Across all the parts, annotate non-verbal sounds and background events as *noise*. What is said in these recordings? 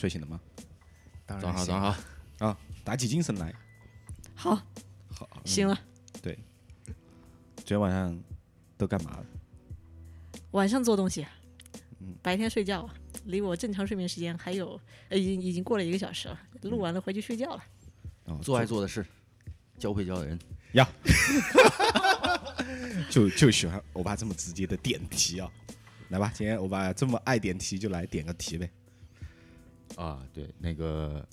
睡醒了吗？当然早上好，早上好。啊，打起精神来。好，好，行了。对，昨天晚上都干嘛了？晚上做东西，嗯白天睡觉啊。离我正常睡眠时间还有，呃，已经已经过了一个小时了。录完了回去睡觉了。哦，做爱做的事，教会教的人。呀，*laughs* 就就喜欢欧巴这么直接的点题啊。来吧，今天欧巴这么爱点题，就来点个题呗。啊，对，那个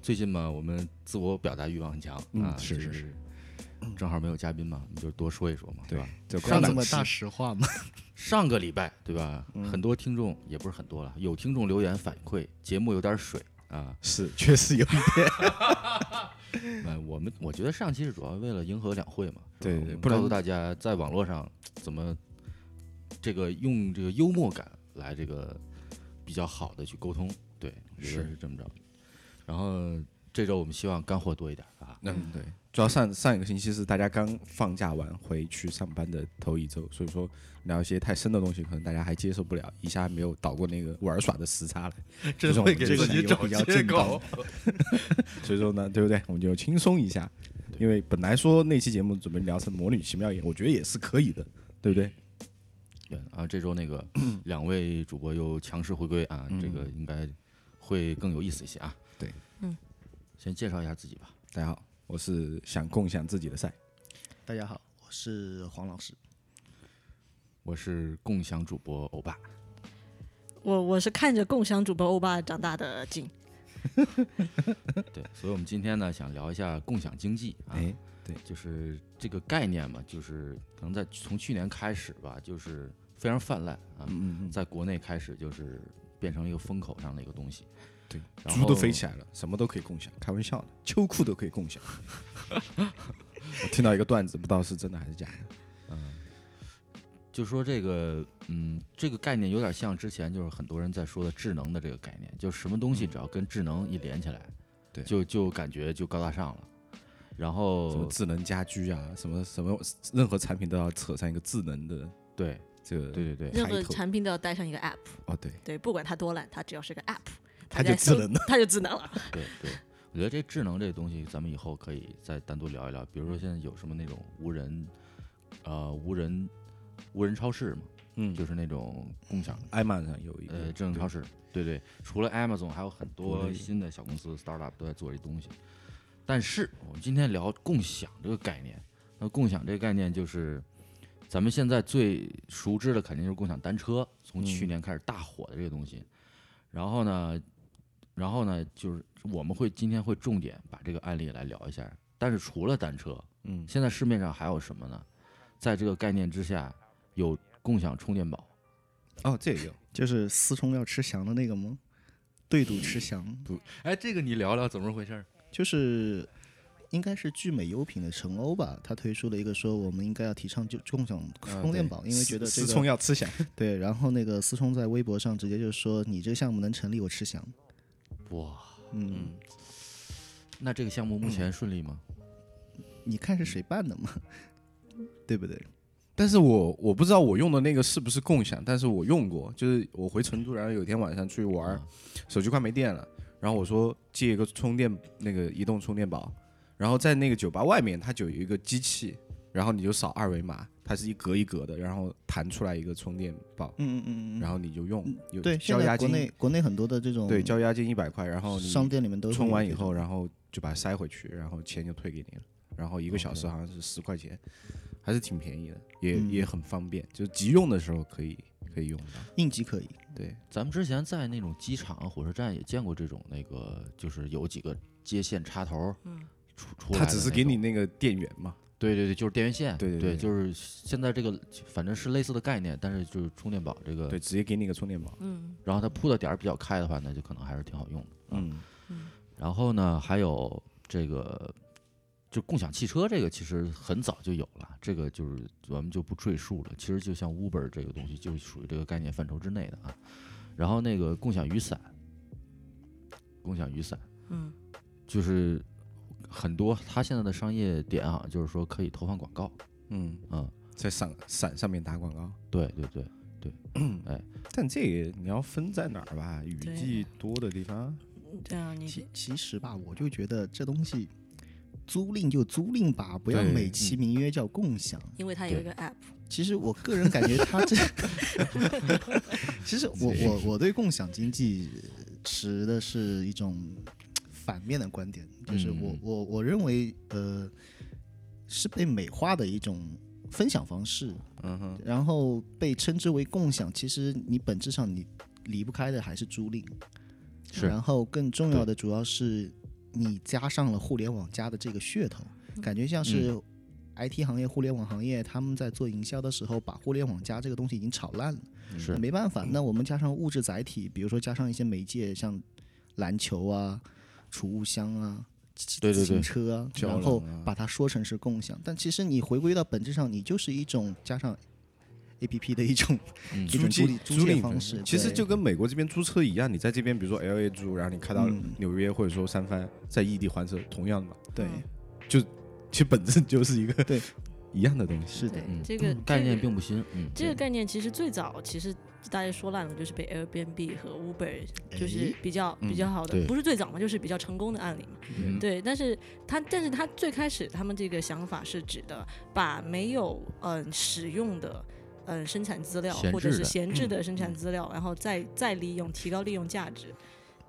最近嘛，我们自我表达欲望很强、嗯啊，是是是正好没有嘉宾嘛，你就多说一说嘛，对吧？就这么大实话吗？*laughs* 上个礼拜对吧，嗯很多听众也不是很多了，有听众留言反馈节目有点水啊。是确实有一点，*laughs* 呃，我们我觉得上期是主要为了迎合两会嘛，是吧对对不然我们告诉大家在网络上怎么这个用这个幽默感来这个比较好的去沟通，是是这么着。然后这周我们希望干货多一点啊，嗯，对，主要上上一个星期是大家刚放假完回去上班的头一周，所以说聊一些太深的东西，可能大家还接受不了，一下没有倒过那个玩耍的时差来，*laughs* 真会给这种自己找比较借正当口。*laughs* 所以说呢，对不对？我们就轻松一下，因为本来说那期节目准备聊成《魔女奇妙夜》，我觉得也是可以的，对不对？对啊，这周那个两位主播又强势回归啊，这个应该会更有意思一些啊。对，嗯，先介绍一下自己吧。大家好，我是想共享自己的赛，大家好，我是黄老师。我是共享主播欧巴，我我是看着共享主播欧巴长大的景。*laughs* 对，所以我们今天呢想聊一下共享经济啊，哎，就是这个概念嘛，就是可能在从去年开始吧，就是非常泛滥啊，嗯嗯，在国内开始就是变成了一个风口上的一个东西。对，猪都飞起来了，什么都可以共享，开玩笑的，秋裤都可以共享。*laughs* 我听到一个段子，不知道是真的还是假的。嗯就说这个，嗯，这个概念有点像之前就是很多人在说的智能的这个概念，就什么东西只要跟智能一连起来，嗯对就就感觉就高大上了。然什么后智能家居啊，什么什么，任何产品都要扯上一个智能的对这个。对对对，任何产品都要带上一个 app，哦，对，对，不管它多烂，它只要是个 app，它就智能了。*laughs* 它就智能了。对对，我觉得这智能这个东西，咱们以后可以再单独聊一聊。比如说现在有什么那种无人，呃，无人无人超市嘛，嗯，就是那种共享艾玛上有一个呃智能超市，对对，除了 Amazon，还有很多新的小公司 startup 都在做这东西。但是我们今天聊共享这个概念，那共享这个概念就是咱们现在最熟知的肯定就是共享单车，从去嗯年开始大火的这个东西。然后呢，然后呢，就是我们会今天会重点把这个案例来聊一下。但是除了单车，嗯，现在市面上还有什么呢？在这个概念之下，有共享充电宝。哦，这也有就是思聪要吃翔的那个吗？对赌吃翔，不哎，这个你聊聊怎么回事？就是应该是聚美优品的陈欧吧，他推出了一个说我们应该要提倡就共享充电宝，因为觉得这思聪要吃翔，*laughs* 对。然后那个思聪在微博上直接就说你这个项目能成立，我吃翔。哇，嗯，那这个项目目前顺利吗？你看是谁办的嘛？对不对？但是我我不知道我用的那个是不是共享，但是我用过，就是我回成都，然后有一天晚上出去玩手机快没电了，然后我说借一个充电那个移动充电宝，然后在那个酒吧外面它就有一个机器，然后你就扫二维码，它是一格一格的，然后弹出来一个充电宝，嗯嗯嗯嗯。然后你就用，有对，现在交押金，国内国内很多的这种对，交押金一百块，然后商店里面都有充完以后，然后就把它塞回去，然后钱就退给你了，然后一个小时好像是十块钱，还是挺便宜的，也、嗯也很方便，就是急用的时候可以可以用到。应急可以。对，咱们之前在那种机场、火车站也见过这种那个，就是有几个接线插头，嗯，出出来它只是给你那个电源嘛。对对对，就是电源线，对对对对就是现在这个反正是类似的概念，但是就是充电宝这个，对，直接给你个充电宝。嗯然后它铺的点儿比较开的话，那就可能还是挺好用的。嗯，然后呢，还有这个就共享汽车这个其实很早就有了，这个就是咱们就不赘述了。其实就像 Uber 这个东西，就属于这个概念范畴之内的啊。然后那个共享雨伞，共享雨伞嗯就是很多它现在的商业点啊，就是说可以投放广告，嗯，嗯，在伞伞上面打广告。对对对对，*clears throat* 哎，但这个你要分在哪儿吧？雨季多的地方，对啊，你其其实吧，我就觉得这东西租赁就租赁吧，不要美其名曰叫共享。因为它有一个 app，其实我个人感觉它这，*laughs* 其实我我 *laughs* 我对共享经济持的是一种反面的观点，就是我嗯我我认为呃是被美化的一种分享方式，嗯哼，然后被称之为共享，其实你本质上你离不开的还是租赁，是。然后更重要的主要是你加上了互联网加的这个噱头，感觉像是 IT 行业、互联网行业他们在做营销的时候，把互联网加这个东西已经炒烂了。是。没办法，那我们加上物质载体，比如说加上一些媒介，像篮球啊、储物箱啊。对对对自行车啊，胶然后把它说成是共享，但其实你回归到本质上，你就是一种加上 A P P 的一种嗯一种租借赁租赁方式。其实对就跟美国这边租车一样，你在这边比如说 L A 租，然后你开到嗯。纽约或者说三藩，在异地还车，同样的嘛，对。就其实本质就是一个对。一样的东西。是的对，嗯这个概念并不新，嗯，这个概念其实最早其实大家说烂了，就是被 Airbnb 和 Uber 就是哎比较比较好的，对不是最早嘛，就是比较成功的案例嘛。嗯对，但是他但是他最开始他们这个想法是指的把没有嗯、使用的。嗯，生产资料或者是闲置的闲置的生产资料，然后再再利用，提高利用价值。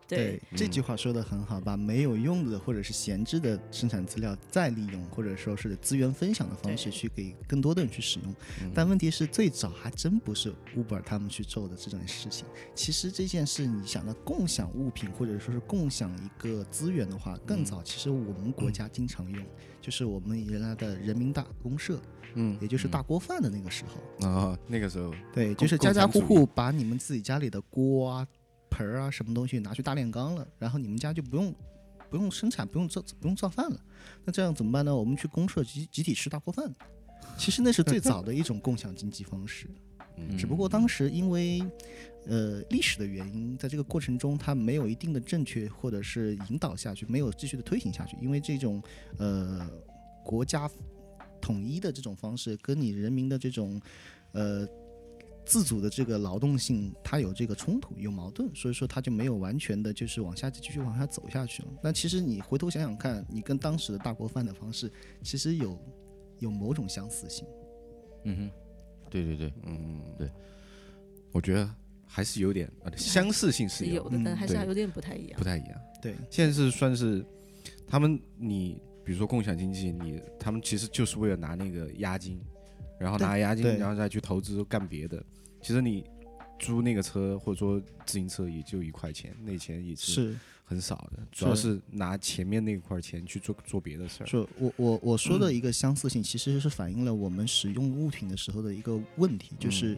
对，这句话说的很好，把没有用的或者是闲置的生产资料再利用，或者说是资源分享的方式去给更多的人去使用。但问题是，最早还真不是 Uber 他们去做的这种事情。其实这件事，你想到共享物品或者说是共享一个资源的话，更早其实我们国家经常用，就是我们原来的人民大公社，嗯。也就是大锅饭的那个时候。啊，那个时候。对，就是家家户户把你们自己家里的锅啊、盆儿啊什么东西拿去大炼钢了，然后你们家就不用不用生产，不用做不用做饭了。那这样怎么办呢？我们去公社集集体吃大锅饭。其实那是最早的一种共享经济方式，*laughs* 嗯只不过当时因为呃历史的原因，在这个过程中它没有一定的正确或者是引导下去，没有继续的推行下去，因为这种呃国家统一的这种方式跟你人民的这种呃自主的这个劳动性，它有这个冲突，有矛盾，所以说它就没有完全的就是往下继续往下走下去了。那其实你回头想想看，你跟当时的大锅饭的方式其实有有某种相似性。嗯哼，对对对，嗯，对，我觉得还是有点呃相似性是是有的，但还是还有点不太一样不。太一样。对，现在是算是他们你比如说共享经济，你他们其实就是为了拿那个押金，然后拿押金，然后再去投资干别的。其实你租那个车或者说自行车也就一块钱，那钱也是是。很少的，主要是拿前面那块钱去做做别的事儿。就我我我说的一个相似性，其实是反映了我们使用物品的时候的一个问题，就是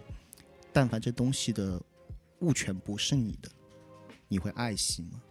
但凡这东西的物权不是你的，你会爱惜吗？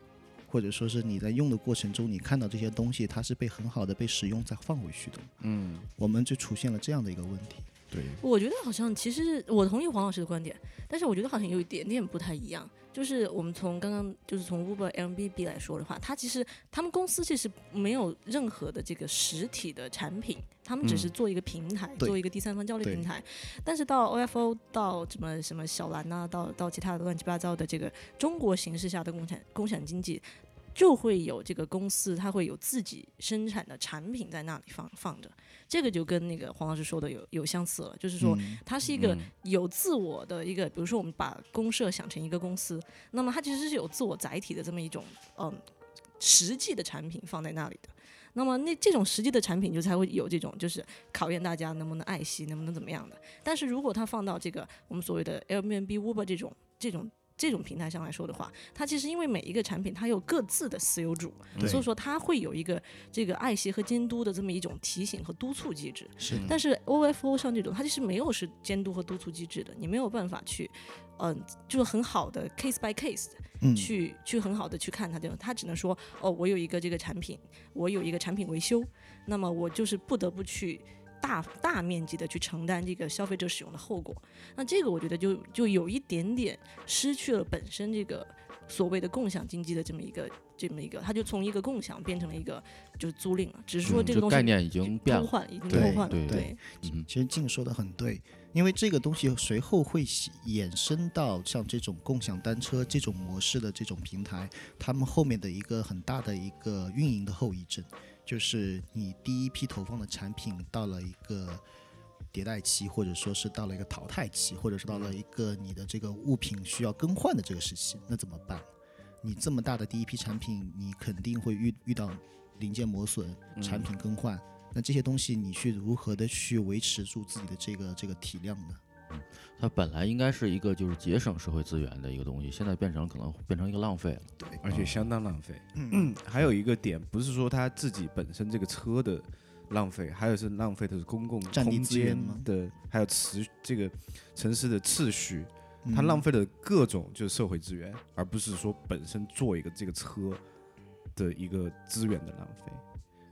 或者说是你在用的过程中，你看到这些东西，它是被很好的被使用再放回去的，嗯，我们就出现了这样的一个问题。对，我觉得好像其实我同意黄老师的观点，但是我觉得好像有一点点不太一样。就是我们从刚刚就是从 Uber、Airbnb 来说的话，它其实他们公司其实没有任何的这个实体的产品，他们只是做一个平台，对做一个第三方交流平台。但是到 OFO 到什么什么小蓝呐、到到其他的乱七八糟的这个中国形势下的共产共享经济，就会有这个公司，它会有自己生产的产品在那里放放着。这个就跟那个黄老师说的有有相似了，就是说嗯它是一个有自我的一个，比如说我们把公社想成一个公司，那么它其实是有自我载体的这么一种嗯实际的产品放在那里的。那么那这种实际的产品就才会有这种就是考验大家能不能爱惜，能不能怎么样的。但是如果它放到这个我们所谓的 Airbnb、Uber 这种这种这种平台上来说的话，它其实因为每一个产品它有各自的私有主，所以说它会有一个这个爱惜和监督的这么一种提醒和督促机制。是但是 OFO 上这种，它其实没有是监督和督促机制的，你没有办法去，嗯、就是很好的 case by case 去去很好的去看它这种，它只能说哦，我有一个这个产品，我有一个产品维修，那么我就是不得不去大大面积的去承担这个消费者使用的后果。那这个我觉得就就有一点点失去了本身这个所谓的共享经济的这么一个这么一个，它就从一个共享变成了一个就是租赁了，只是说嗯这个东西概念已经变了。偷换，已经对偷换了，对对，嗯其实静说的很对，因为这个东西随后会衍衍生到像这种共享单车这种模式的这种平台，他们后面的一个很大的一个运营的后遗症，就是你第一批投放的产品到了一个迭代期，或者说是到了一个淘汰期，或者是到了一个你的这个物品需要更换的这个时期，那怎么办？你这么大的第一批产品，你肯定会遇遇到零件磨损、产品更换。那这些东西你去如何的去维持住自己的这个这个体量呢？它本来应该是一个就是节省社会资源的一个东西，现在变成可能变成一个浪费了。对而且相当浪费。嗯，*clears throat* 还有一个点，不是说它自己本身这个车的浪费，还有是浪费的是公共占地空间资源的，还有持这个城市的秩序，它嗯浪费了各种就是社会资源，而不是说本身做一个这个车的一个资源的浪费。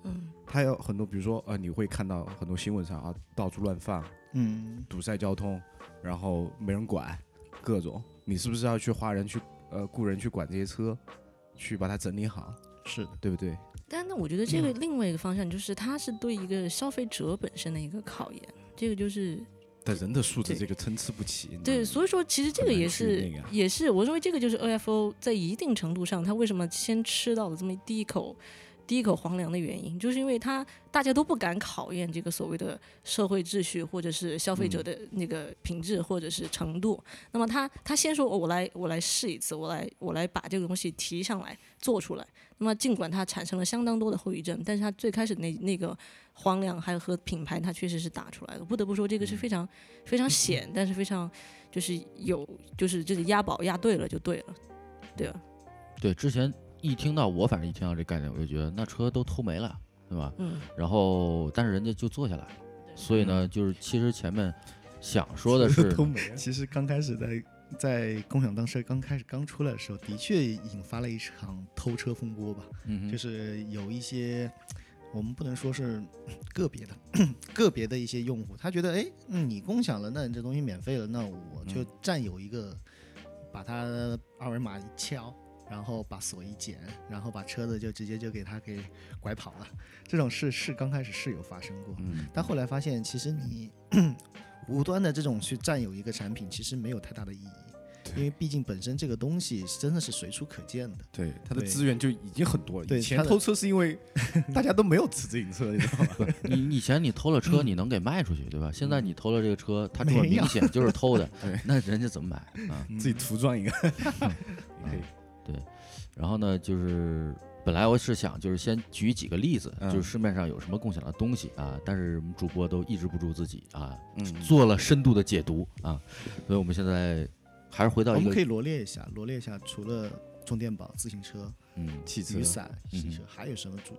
嗯，它有很多，比如说呃，你会看到很多新闻上啊，到处乱放，嗯，堵塞交通，然后没人管，各种，你是不是要去花人去呃雇人去管这些车，去把它整理好，是的，对不对？但那我觉得这个另外一个方向就是，它是对一个消费者本身的一个考验，这个就是但人的素质这个参差不齐。对，所以说其实这个也是那个。也是我认为这个就是 OFO 在一定程度上，它为什么先吃到了这么第一口第一口黄粮的原因，就是因为他大家都不敢考验这个所谓的社会秩序或者是消费嗯者的那个品质或者是程度。那么他他先说、哦我来我来试一次，我来我来把这个东西提上来做出来。那么尽管它产生了相当多的后遗症，但是它最开始那那个黄粮还有和品牌，它确实是打出来的。不得不说，这个是非常非常险，但是非常就是有就是这个押宝押对了就对了，对吧？对，之前一听到我反正一听到这概念，我就觉得那车都偷没了，对吧？嗯，然后但是人家就坐下来，所以呢，就是其实前面想说的是，偷没了。其实刚开始在在共享单车刚开始刚出来的时候，的确引发了一场偷车风波吧。就是有一些我们不能说是个别的 *clears throat* 个别的一些用户，他觉得哎，嗯你共享了，那你这东西免费了，那我就占有一个，把它二维码一敲。然后把锁一剪，然后把车子就直接就给他给拐跑了，这种事是刚开始是有发生过，嗯，但后来发现，其实你无端的这种去占有一个产品，其实没有太大的意义，因为毕竟本身这个东西真的是随处可见的。对，它的资源就已经很多了。对以前偷车是因为大家都没有骑自行车，你知道吗？你以前你偷了车，你能给卖出去，对吧？现在你偷了这个车，它这么明显就是偷的 *laughs* 对，那人家怎么买啊？自己涂装一个，*laughs* 也可以。然后呢，就是本来我是想就是先举几个例子，嗯就是市面上有什么共享的东西啊，但是我们主播都抑制不住自己啊，嗯，做了深度的解读啊，所以我们现在还是回到一个我们可以罗列一下，罗列一下，除了充电宝、自行车、嗯汽车雨伞、汽嗯车，还有什么主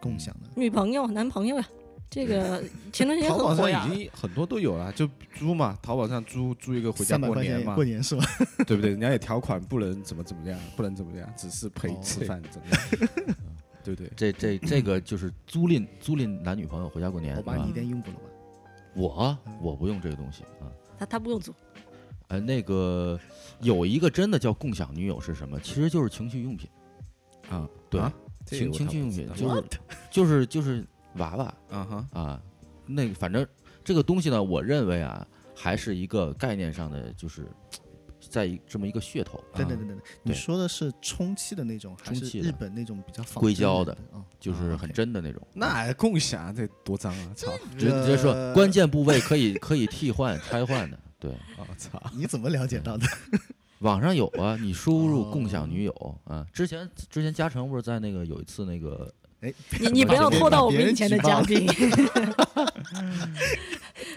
共享的？女朋友、男朋友呀，这个 *laughs* 前段时间淘宝上已。经很多都有了，就租嘛，淘宝上租租一个回家过年嘛，过年是吧？*laughs* 对不对？人家也条款不能怎么怎么样，不能怎么样，只是陪哦吃饭怎么样，*laughs* 对不对？这这这个就是租赁租赁男女朋友回家过年，我把你用不了吧？我我不用这个东西啊。他他不用租，呃，那个有一个真的叫共享女友是什么？其实就是情趣用品，啊，对，啊情情趣用品就是就是就是娃娃啊哈，啊，那个反正这个东西呢，我认为啊，还是一个概念上的，就是在这么一个噱头，啊等等等等等，你说的是充气的那种，还是日本那种比较仿硅胶的？啊，就是啊很真的那种。那共享这多脏啊！操！直直接说关键部位可以可以替换拆换的，对，我操！你怎么了解到的？*laughs* 网上有啊，你输入共哦享女友啊，之前之前嘉诚不是在那个有一次那个哎，你你不要拖到我们以前的嘉宾。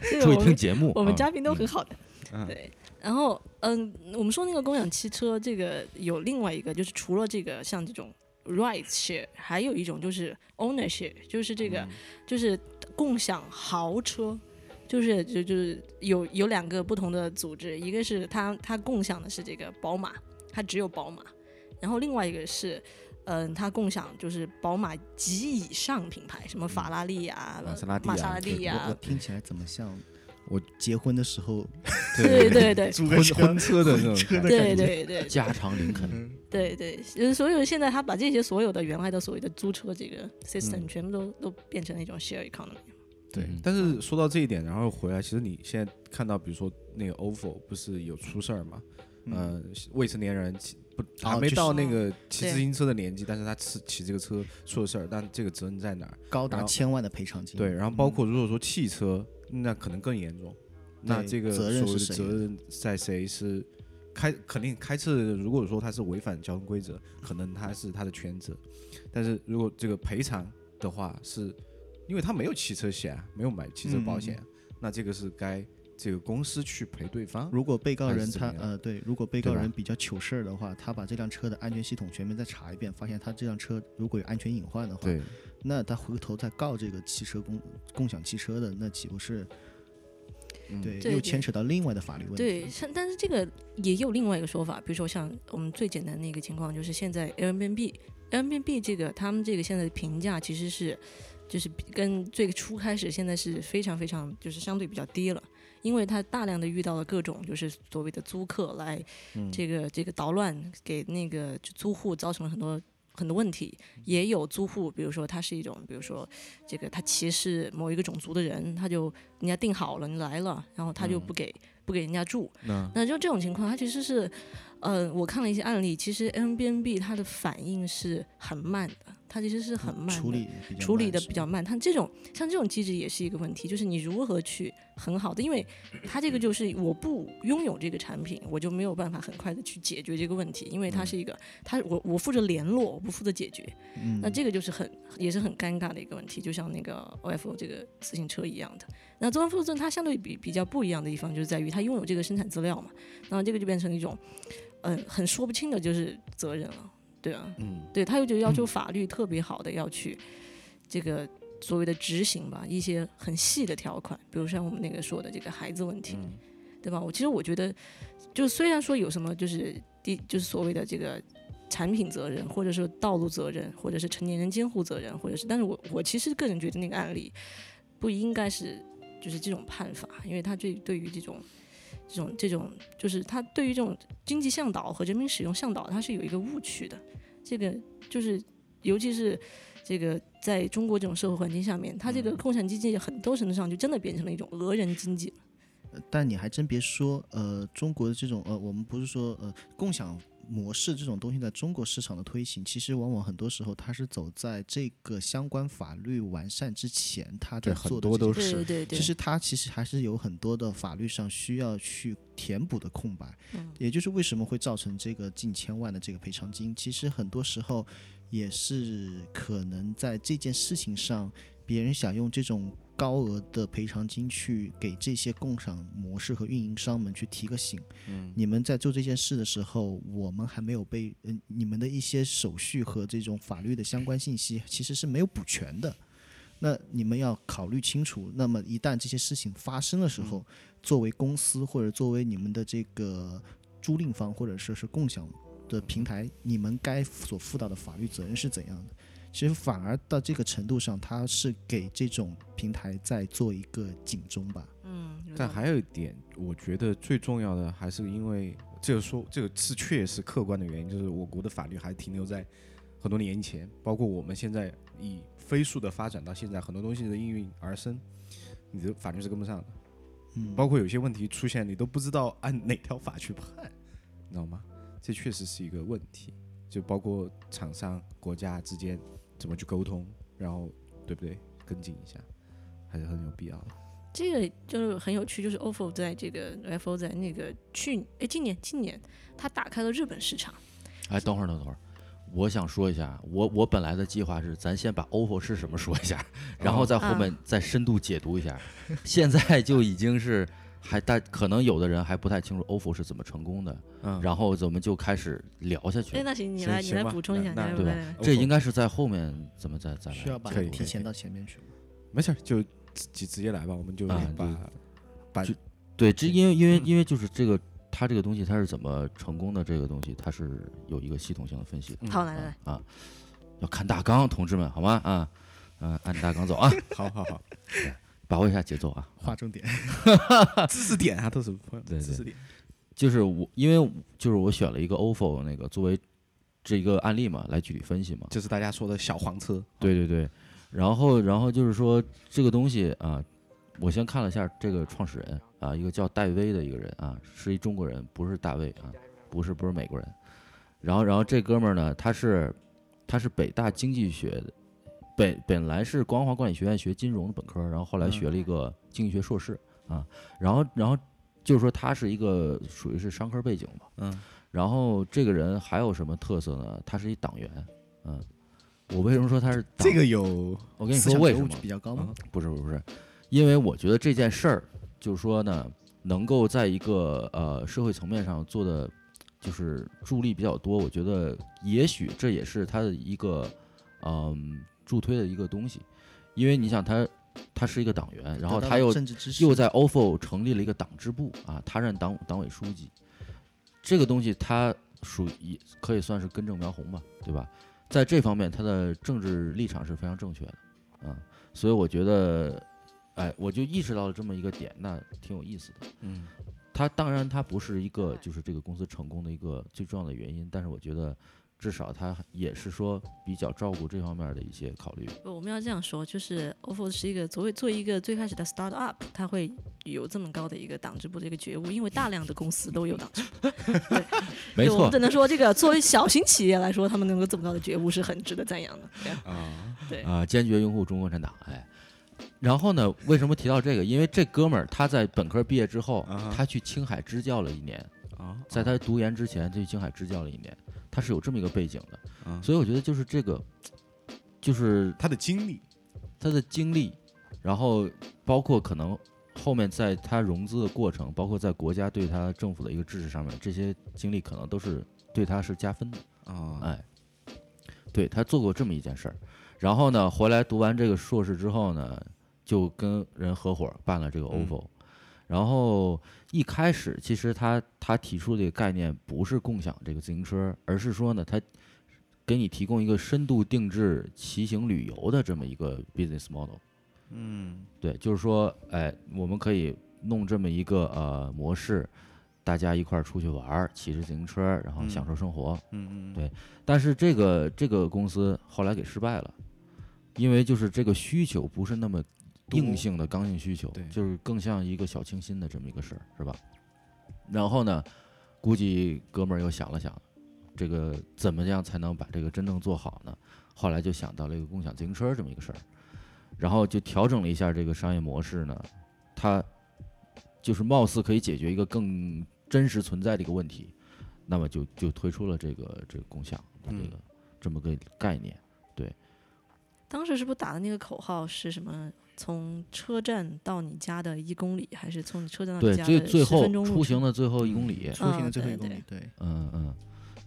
这 *laughs* 个注意我们听节目，啊我们嘉宾都很好的，嗯。对。然后，嗯，我们说那个共享汽车，这个有另外一个，就是除了这个像这种 ride share，还有一种就是 ownership，就是这个、就是共享豪车，就是就就是有有两个不同的组织，一个是它它共享的是这个宝马，它只有宝马。然后另外一个是，嗯、它共享就是宝马及以上品牌，什么法拉利呀、玛莎拉蒂啊玛莎拉蒂呀、我我听起来怎么像我结婚的时候 *laughs* 对对对 *laughs* 租婚婚车的那种车的对？对对加长林肯，*laughs* 对对，就是所有现在他把这些所有的原来的所谓的租车这个 system 全部都、都变成了一种 share economy。对嗯，但是说到这一点，然后回来，其实你现在看到，比如说那个 OFO 不是有出事儿嘛？呃，未成年人骑不还没到那个骑自行车的年纪，但是他骑骑这个车出了事儿，但这个责任在哪儿？高达千万的赔偿金。对，然后包括如果说汽车，那可能更严重。那这个责任所谓的是责任在谁？是开肯定开车，如果说他是违反交通规则，可能他是他的全责。但是如果这个赔偿的话，是因为他没有汽车险啊，没有买汽车保险啊，那这个是该这个公司去赔对方。如果被告人他呃对，如果被告人比较糗事儿的话，他把这辆车的安全系统全面再查一遍，发现他这辆车如果有安全隐患的话，对，那他回头再告这个汽车共共享汽车的，那岂不是嗯。对对对。又牵扯到另外的法律问题？对，像但是这个也有另外一个说法，比如说像我们最简单的一个情况，就是现在 Airbnb，Airbnb 这个他们这个现在的评价其实是，就是跟最初开始现在是非常非常就是相对比较低了，因为他大量的遇到了各种就是所谓的租客来这个、这个捣乱，给那个就租户造成了很多。很多问题，也有租户，比如说他是一种，比如说这个他歧视某一个种族的人，他就人家定好了你来了，然后他就不给、不给人家住，那那就这种情况，他其实是，呃，我看了一些案例，其实 Airbnb 它的反应是很慢的，它其实是很慢的，处理的比较慢。它这种像这种机制也是一个问题，就是你如何去很好的，因为它这个就是我不拥有这个产品，我就没有办法很快的去解决这个问题，因为它是一个，它我我负责联络，我不负责解决。嗯那这个就是很也是很尴尬的一个问题，就像那个 OFO 这个自行车一样的。那中央富证它相对比比较不一样的地方，就是在于它拥有这个生产资料嘛，然后这个就变成一种，嗯、很说不清的就是责任了，对啊，嗯，对，他又就要求法律特别好的要去这个所谓的执行吧，一些很细的条款，比如像我们那个说的这个孩子问题，对吧？我其实我觉得，就虽然说有什么就是第就是所谓的这个产品责任，或者说道路责任，或者是成年人监护责任，或者是，但是我我其实个人觉得那个案例不应该是就是这种判罚，因为他对对于这种。这种这种就是他对于这种经济向导和人民使用向导，他是有一个误区的。这个就是，尤其是这个在中国这种社会环境下面，它这个共产经济很多程度上就真的变成了一种讹人经济了。但你还真别说，呃，中国的这种呃，我们不是说呃共享模式这种东西在中国市场的推行，其实往往很多时候它是走在这个相关法律完善之前，它在对很做的这些多都是对对对，其实它其实还是有很多的法律上需要去填补的空白，嗯。也就是为什么会造成这个近千万的这个赔偿金，其实很多时候也是可能在这件事情上，别人想用这种高额的赔偿金去给这些共享模式和运营商们去提个醒，嗯，你们在做这件事的时候，我们还没有被，嗯、你们的一些手续和这种法律的相关信息其实是没有补全的。那你们要考虑清楚。那么一旦这些事情发生的时候，作为公司或者作为你们的这个租赁方或者说是共享的平台，你们该所负到的法律责任是怎样的？其实反而到这个程度上，它是给这种平台在做一个警钟吧。嗯，但还有一点，我觉得最重要的还是因为这个说这个是确实客观的原因，就是我国的法律还停留在很多年以前，包括我们现在以飞速的发展到现在，很多东西的应运而生，你的法律是跟不上的。嗯，包括有些问题出现，你都不知道按哪条法去判，你知道吗？这确实是一个问题。就包括厂商、国家之间怎么去沟通，然后对不对？跟进一下，还是很有必要的。这个就是很有趣，就是 OFO 在这个 FO 在那个去哎今年今年它打开了日本市场，哎，等会儿，等会儿，我想说一下，我我本来的计划是，咱先把 OFO 是什么说一下，然后在后面再深度解读一下。现在就已经是还大，可能有的人还不太清楚 OFO 是怎么成功的，嗯，然后我们就开始聊下去哎，。那行，你来你来补充一下，对吧这应该是在后面怎么再再来需要把可以提前到前面去吗？没事儿，就直直直接来吧，我们就啊把把对，这因为因为因为就是这个它这个东西它是怎么成功的？这个东西它是有一个系统性的分析的。好，来来来，啊，要看大纲，同志们，好吗？啊，嗯、按大纲走啊，好 *laughs* 好好，把握一下节奏啊。划重点。*laughs* 知识点啊，都是对知识点。就是我，因为就是我选了一个 OFO 那个作为这一个案例嘛，来具体分析嘛。就是大家说的小黄车。对对对，然后然后就是说这个东西啊，我先看了一下这个创始人啊，一个叫戴威的一个人啊，是一中国人，不是大卫啊，不是不是美国人。然后然后这哥们儿呢，他是他是北大经济学的，本本来是光华管理学院学金融的本科，然后后来学了一个经济学硕士啊，然后然后就是说他是一个属于是商科背景吧，嗯，然后这个人还有什么特色呢？他是一党员，嗯，我为什么说他是党这个有我跟你说为什么？比较高吗？不是不是不是，因为我觉得这件事儿，就是说呢，能够在一个呃社会层面上做的，就是助力比较多。我觉得也许这也是他的一个嗯助推的一个东西，因为你想他他是一个党员，然后他又又在 OFO 成立了一个党支部啊，他任党党委书记，这个东西他属于可以算是根正苗红吧，对吧？在这方面，他的政治立场是非常正确的，啊，所以我觉得，哎，我就意识到了这么一个点，那挺有意思的。嗯，他当然他不是一个就是这个公司成功的一个最重要的原因，但是我觉得至少他也是说比较照顾这方面的一些考虑。我们要这样说，就是 OFO 是一个作为作为一个最开始的 start up，它会有这么高的一个党支部的一个觉悟，因为大量的公司都有党支部。*laughs* 没错我们，只能说这个作为小型企业来说，他们能够这么高的觉悟是很值得赞扬的。对啊啊，对，啊、坚决拥护中国共产党，哎。然后呢？为什么提到这个？因为这哥们儿他在本科毕业之后，他去青海支教了一年，啊，在他读研之前，他去青海支教了一年，他是有这么一个背景的。嗯。所以我觉得就是这个，*tsk* 就是他的经历，他的经历，然后包括可能后面在他融资的过程，包括在国家对他政府的一个支持上面，这些经历可能都是对他是加分的。啊，哎，对他做过这么一件事儿，然后呢，回来读完这个硕士之后呢，就跟人合伙办了这个嗯。OFO，、然后一开始其实他他提出的这个概念不是共享这个自行车，而是说呢，他给你提供一个深度定制骑行旅游的这么一个 business model。嗯对，就是说，哎，我们可以弄这么一个呃模式，大家一块儿出去玩儿，骑着自行车，然后享受生活。嗯嗯，对但是这个这个公司后来给失败了，因为就是这个需求不是那么硬性的刚性需求，就是更像一个小清新的这么一个事儿，是吧？然后呢，估计哥们儿又想了想，这个怎么样才能把这个真正做好呢？后来就想到了一个共享自行车这么一个事儿，然后就调整了一下这个商业模式呢，它就是貌似可以解决一个更真实存在的一个问题，那么就就推出了这个这个共享的这个、这么个概念。对当时是不是打的那个口号是什么？从车站到你家的一公里，还是从你车站到你，家的十最最后出行的最后一公里，出行的最后一公里，对，嗯嗯，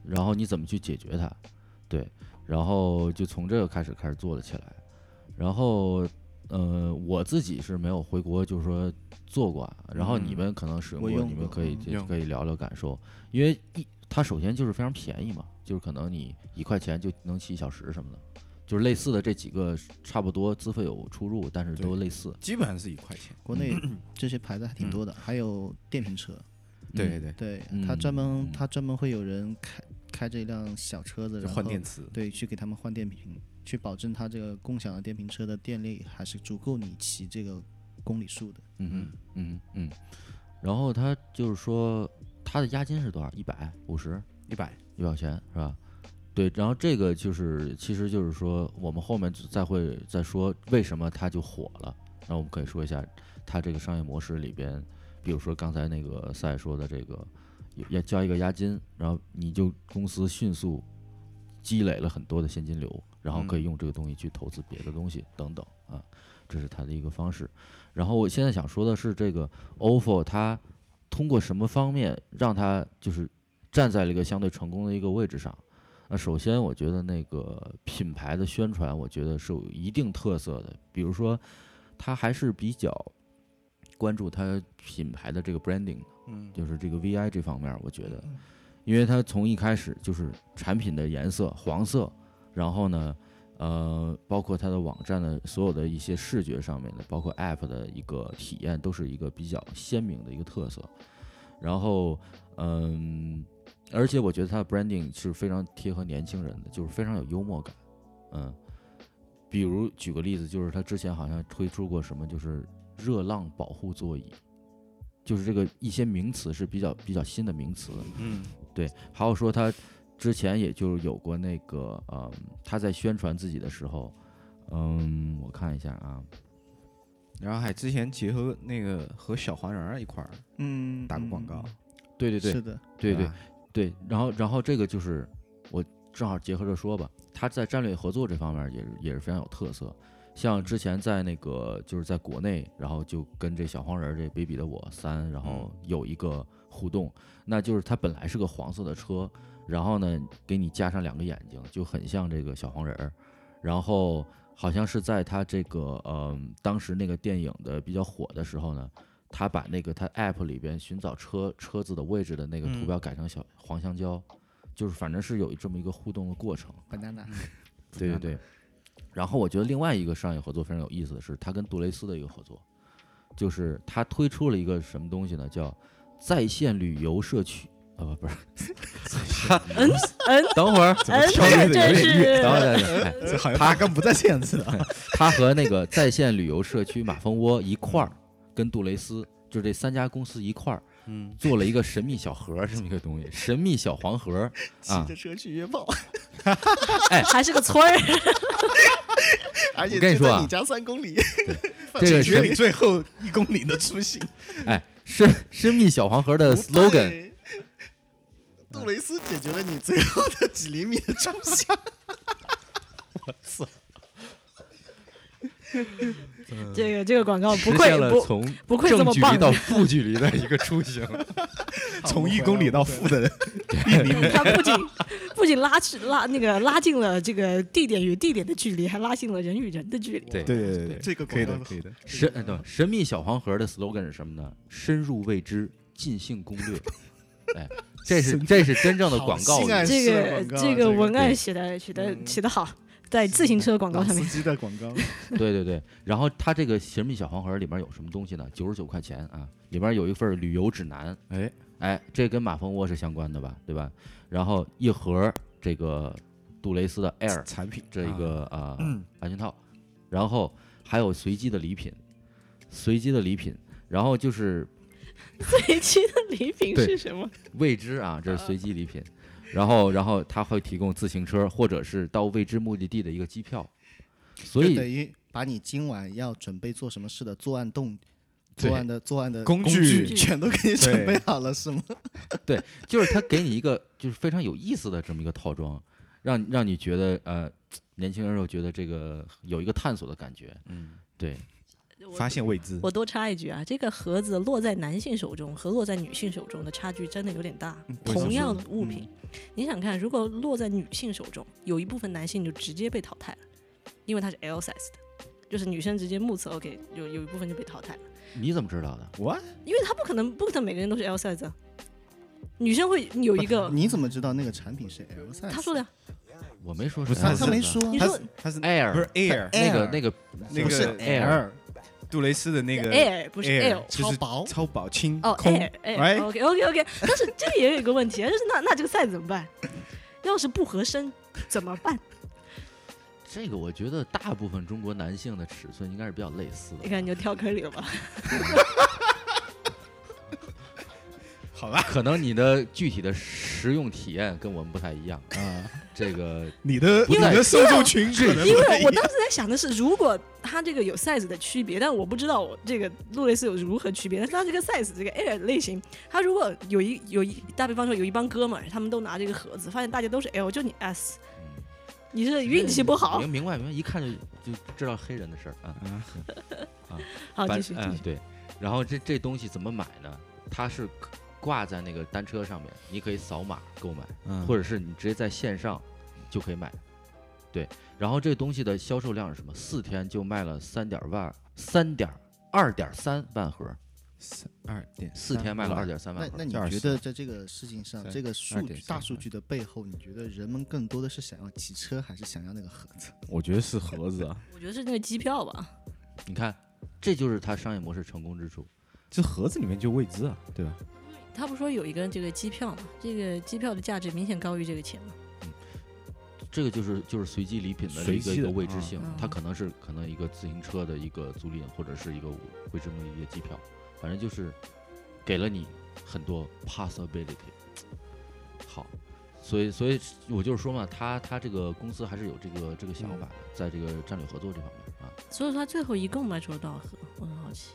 然后你怎么去解决它？对，然后就从这个开始开始做了起来。然后，呃，我自己是没有回国，就是说做过啊。然后你嗯们可能使用过，你们可以可以聊聊感受，因为一它首先就是非常便宜嘛，就是可能你一块钱就能骑一小时什么的，就是类似的这几个差不多资费有出入，但是都类似。基本上是一块钱。国内这些牌子还挺多的，嗯还有电瓶车，对对，对嗯他专门嗯他专门会有人开开这一辆小车子，然后换电池。对，去给他们换电瓶，去保证他这个共享的电瓶车的电力还是足够你骑这个公里数的。嗯嗯嗯嗯，然后他就是说他的押金是多少？一百五十？一百，一百块钱是吧？对，然后这个就是，其实就是说，我们后面再会再说为什么它就火了。然后我们可以说一下它这个商业模式里边，比如说刚才那个赛说的这个，要交一个押金，然后你就公司迅速积累了很多的现金流，然后可以用这个东西去投资别的东西等等啊，这是它的一个方式。然后我现在想说的是，这个 OFO 它通过什么方面让它就是站在了一个相对成功的一个位置上。那首先，我觉得那个品牌的宣传，我觉得是有一定特色的。比如说，它还是比较关注它品牌的这个 branding 的嗯就是这个 VI 这方面，我觉得，因为它从一开始就是产品的颜色黄色，然后呢，呃，包括它的网站的所有的一些视觉上面的，包括 App 的一个体验，都是一个比较鲜明的一个特色。然后，嗯，而且我觉得它的 branding 是非常贴合年轻人的，就是非常有幽默感。嗯，比如举个例子，就是他之前好像推出过什么，就是热浪保护座椅。就是这个一些名词是比较比较新的名词，嗯。对，还有说他之前也就有过那个，嗯，他在宣传自己的时候，嗯，我看一下啊，然后还之前结合那个和小黄人儿一块儿嗯，打过广告，对对对是的，对对吧对，然后然后这个就是我正好结合着说吧，他在战略合作这方面也是也是非常有特色。像之前在那个就是在国内，然后就跟这小黄人儿这 baby 的我三，然后有一个互动，那就是它本来是个黄色的车，然后呢给你加上两个眼睛，就很像这个小黄人儿，然后好像是在他这个嗯、当时那个电影的比较火的时候呢，他把那个他 app 里边寻找车车子的位置的那个图嗯标改成小黄香蕉，就是反正是有这么一个互动的过程。banana，*laughs* 对对对。然后我觉得另外一个商业合作非常有意思的是，他跟杜蕾斯的一个合作，就是他推出了一个什么东西呢？叫在线旅游社区。啊不不是，嗯嗯等会儿，嗯，跳跃的有点这是等会儿，等会儿，哎这好像他跟不在线似的。*laughs* 他和那个在线旅游社区马蜂窝一块儿，跟杜蕾斯，就这三家公司一块儿，嗯，做了一个神秘小盒儿这么一个东西，神秘小黄盒儿 *laughs* 啊骑着车去约炮，*laughs* 哎还是个村儿，*laughs* 而且我跟你说啊就在你家三公里，这个神约你最后一公里的出行，哎神神秘小黄盒的 slogan，杜蕾斯解决了你最后的几厘米的出行。这个这个广告不实愧不不愧这么棒到 *laughs* 负距离的一个出行。*laughs* 从一公里到负的一厘米，它不仅 *laughs* 不仅拉去拉那个拉近了这个地点与地点的距离，还拉近了人与人的距离。对对对对对，这个可以的可以的，神哎对神秘小黄盒的 slogan 是什么呢？深入未知，尽兴攻略。哎，这是这是真正的广告这个这个文案写的写的嗯写的好，在自行车广告上面。司。机的广告，*laughs* 对对对，然后它这个神秘小黄盒里面有什么东西呢？九十九块钱啊，里面有一份旅游指南，哎，哎，这跟马蜂窝是相关的吧，对吧？然后一盒这个杜蕾斯的 Air *laughs* 产品这一个啊、嗯 *clears throat* 安全套，然后还有随机的礼品，随机的礼品，然后就是 *laughs* 随机的礼品是什么？未知啊，这是随机礼品，然后然后他会提供自行车或者是到未知目的地的一个机票，所以等于把你今晚要准备做什么事的作案动。作案的作案的工具具。全都给你准备好了，是吗？对。就是他给你一个就是非常有意思的这么一个套装，让让你觉得呃年轻人又觉得这个有一个探索的感觉，嗯，对，发现未知，我多插一句啊，这个盒子落在男性手中和落在女性手中的差距真的有点大。同样的物品，你想看，如果落在女性手中，有一部分男性就直接被淘汰了，因为它是 L size 的，就是女生直接目测 OK，有有一部分就被淘汰了，你怎么知道的？我因为他不可能不可能每个人都是 L size，、啊、女生会有一个，你怎么知道那个产品是 L size？他说的呀，我没说不是他是他没说你说是他是 Air 不是 Air 那个那个那个是个 Air 杜蕾斯的那个 Air 不是 Air L。超薄超薄轻哦空，air air，right？OK OK OK，但是这里也有一个问题啊，*laughs* 就是那那这个 size 怎么办？要是不合身怎么办？这个我觉得大部分中国男性的尺寸应该是比较类似的，你看你就跳坑里了吧？*laughs* 好吧，可能你的具体的实用体验跟我们不太一样。啊，*laughs* 这个 *laughs* 你的你的受众群可能因为我当时在想的是，如果它这个有 size 的区别，但我不知道我这个路雷斯有如何区别。但是它这个 size 这个 Air 类型，它如果有一有一打比方说有一帮哥们儿，他们都拿这个盒子，发现大家都是 L，就你 S，嗯你是运气不好明。明白明白，一看就就知道黑人的事儿啊 *laughs* 啊。好，反继续继续。嗯对，然后这这东西怎么买呢？它是挂在那个单车上面，你可以扫码购买，嗯或者是你直接在线上就可以买。对，然后这个东西的销售量是什么？四天就卖了三点万，三点二点三万盒，三二点四天卖了二点三万盒。那你觉得在这个事情上，这个数据大数据的背后，你觉得人们更多的是想要骑车，还是想要那个盒子？我觉得是盒子啊，我觉得是那个机票吧。你看，这就是它商业模式成功之处。这盒子里面就未知啊，对吧？他不说有一个这个机票嘛，这个机票的价值明显高于这个钱嘛。这个就是就是随机礼品的一个一个未知性，它嗯可能是可能一个自行车的一个租赁，或者是一个未知目的地的机票，反正就是给了你很多 possibility。好，所以所以我就是说嘛，他他这个公司还是有这个这个想法的，在这个战略合作这方面啊。所以说他最后一共卖出了多少盒？我很好奇。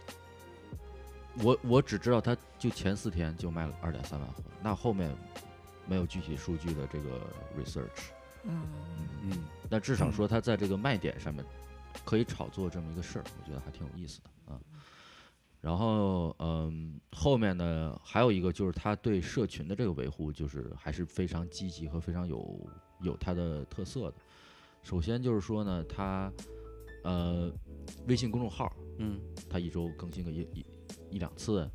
我我只知道他就前四天就卖了二点三万盒，那后面没有具体数据的这个 research。嗯，嗯，那至少说他在这个卖点上面可以炒作这么一个事儿，我觉得还挺有意思的啊。然后嗯，后面呢还有一个就是他对社群的这个维护，就是还是非常积极和非常有有他的特色的。首先就是说呢，他呃微信公众号，嗯，他一周更新个一一一两次，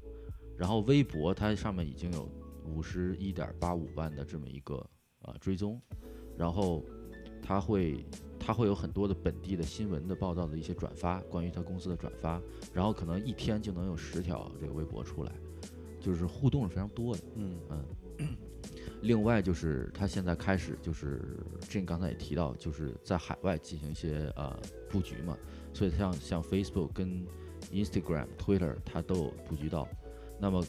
然后微博它上面已经有五十一点八五万的这么一个呃追踪，然后它会它会有很多的本地的新闻的报道的一些转发，关于它公司的转发，然后可能一天就能有十条这个微博出来，就是互动是非常多的。嗯嗯，另外就是他现在开始就是这刚才也提到，就是在海外进行一些呃布局嘛，所以像像 Facebook 跟 Instagram、Twitter 它都有布局到。那么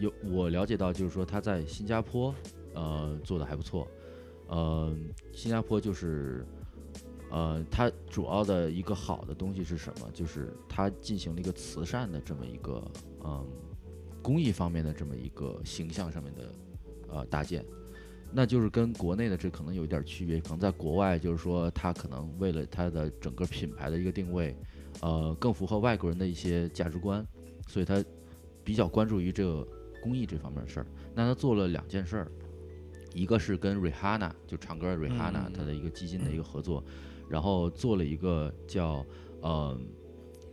有我了解到，就是说他在新加坡呃做的还不错，呃，新加坡就是。呃，它主要的一个好的东西是什么？就是它进行了一个慈善的这么一个嗯公益方面的这么一个形象上面的呃搭建，那就是跟国内的这可能有一点区别，可能在国外就是说它可能为了它的整个品牌的一个定位，呃，更符合外国人的一些价值观，所以他比较关注于这个公益这方面的事儿。那他做了两件事儿，一个是跟 Rihanna 就唱歌的 Rihanna 他的一个基金的一个合作，然后做了一个叫呃，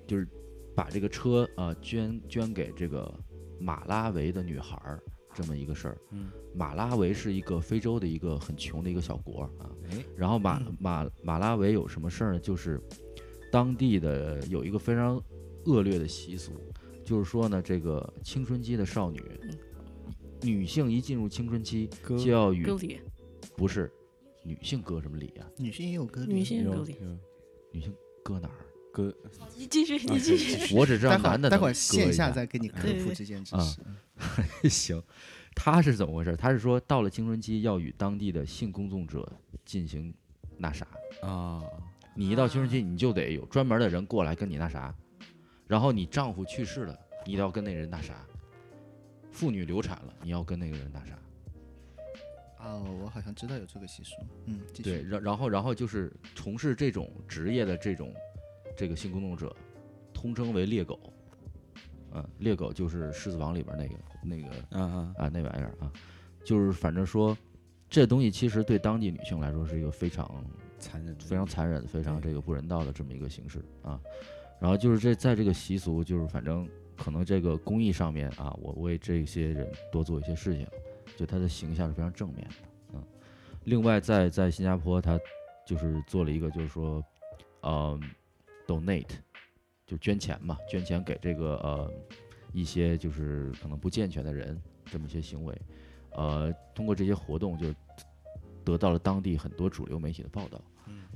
就是把这个车呃捐捐给这个马拉维的女孩儿这么一个事儿。嗯，马拉维是一个非洲的一个很穷的一个小国啊。哎，然后马马马拉维有什么事儿呢？就是当地的有一个非常恶劣的习俗，就是说呢，这个青春期的少女，女性一进入青春期就要与割礼，不是女性割什么礼啊？女性也有割礼，女性有割礼。有女性割哪儿？割，你继续，你继续。我只知道待会儿待会儿线下再给你科普这件知啊识。*laughs* 行，他是怎么回事？他是说到了青春期要与当地的性工作者进行那啥。啊，你一到青春期，你就得有专门的人过来跟你那啥，然后你丈夫去世了，你要跟那人那啥；妇女流产了，你要跟那个人那啥。哦，我好像知道有这个习俗。嗯，继对，然然后然后就是从事这种职业的这种这个性工作者，通称为猎狗。嗯，猎狗就是《狮子王》里边那个那个啊啊，啊，那玩意儿啊，就是反正说，这东西其实对当地女性来说是一个非常残忍，非常残忍、非常这个不人道的这么一个形式啊。然后就是这在这个习俗，就是反正可能这个公益上面啊，我为这些人多做一些事情，就他的形象是非常正面的。嗯，另外在在新加坡，他就是做了一个就是说，呃，donate，就捐钱嘛，捐钱给这个呃一些就是可能不健全的人这么一些行为，呃，通过这些活动就得到了当地很多主流媒体的报道。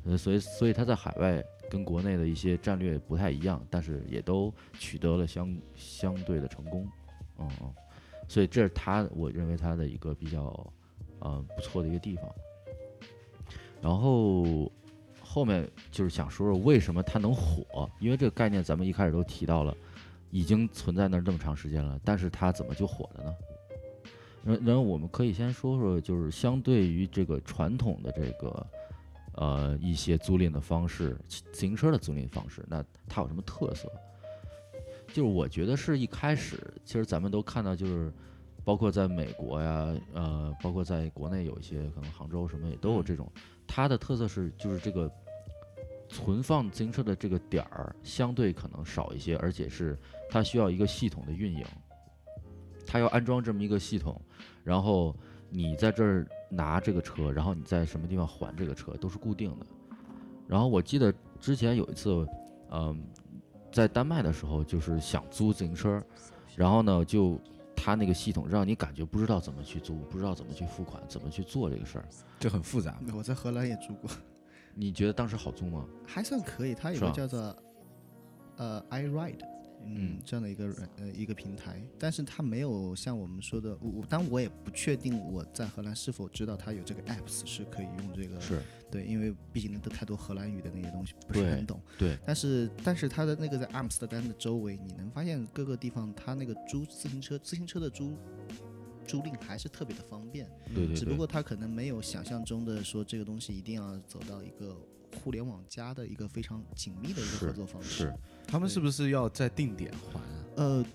呃，所以所以他在海外跟国内的一些战略不太一样，但是也都取得了相相对的成功，嗯嗯，所以这是他我认为他的一个比较呃不错的一个地方。然后后面就是想说说为什么它能火，因为这个概念咱们一开始都提到了，已经存在那儿那么长时间了，但是它怎么就火了呢？然然后我们可以先说说，就是相对于这个传统的这个呃一些租赁的方式，骑自行车的租赁方式，那它有什么特色？就是我觉得是一开始，其实咱们都看到，就是包括在美国呀，呃，包括在国内有一些可能杭州什么也都有这种，它的特色是就是这个存放自行车的这个点儿相对可能少一些，而且是它需要一个系统的运营，它要安装这么一个系统，然后你在这儿拿这个车，然后你在什么地方还这个车都是固定的。然后我记得之前有一次，嗯、在丹麦的时候，就是想租自行车，然后呢，就它那个系统让你感觉不知道怎么去租，不知道怎么去付款，怎么去做这个事儿。就很复杂。我在荷兰也租过，*laughs* 你觉得当时好租吗？还算可以。它有个叫做呃 iRide，嗯嗯，这样的一个软呃一个平台，但是它没有像我们说的，我我当然我也不确定我在荷兰是否知道它有这个 apps 是可以用这个是对，因为毕竟都太多荷兰语的那些东西不是很懂。对，但是但是它的那个在阿姆斯特丹的周围，你能发现各个地方它那个租自行车自行车的租租赁还是特别的方便，对对对，只不过它可能没有想象中的说这个东西一定要走到一个互联网加的一个非常紧密的一个合作方式。是他们是不是要在定点还啊？呃。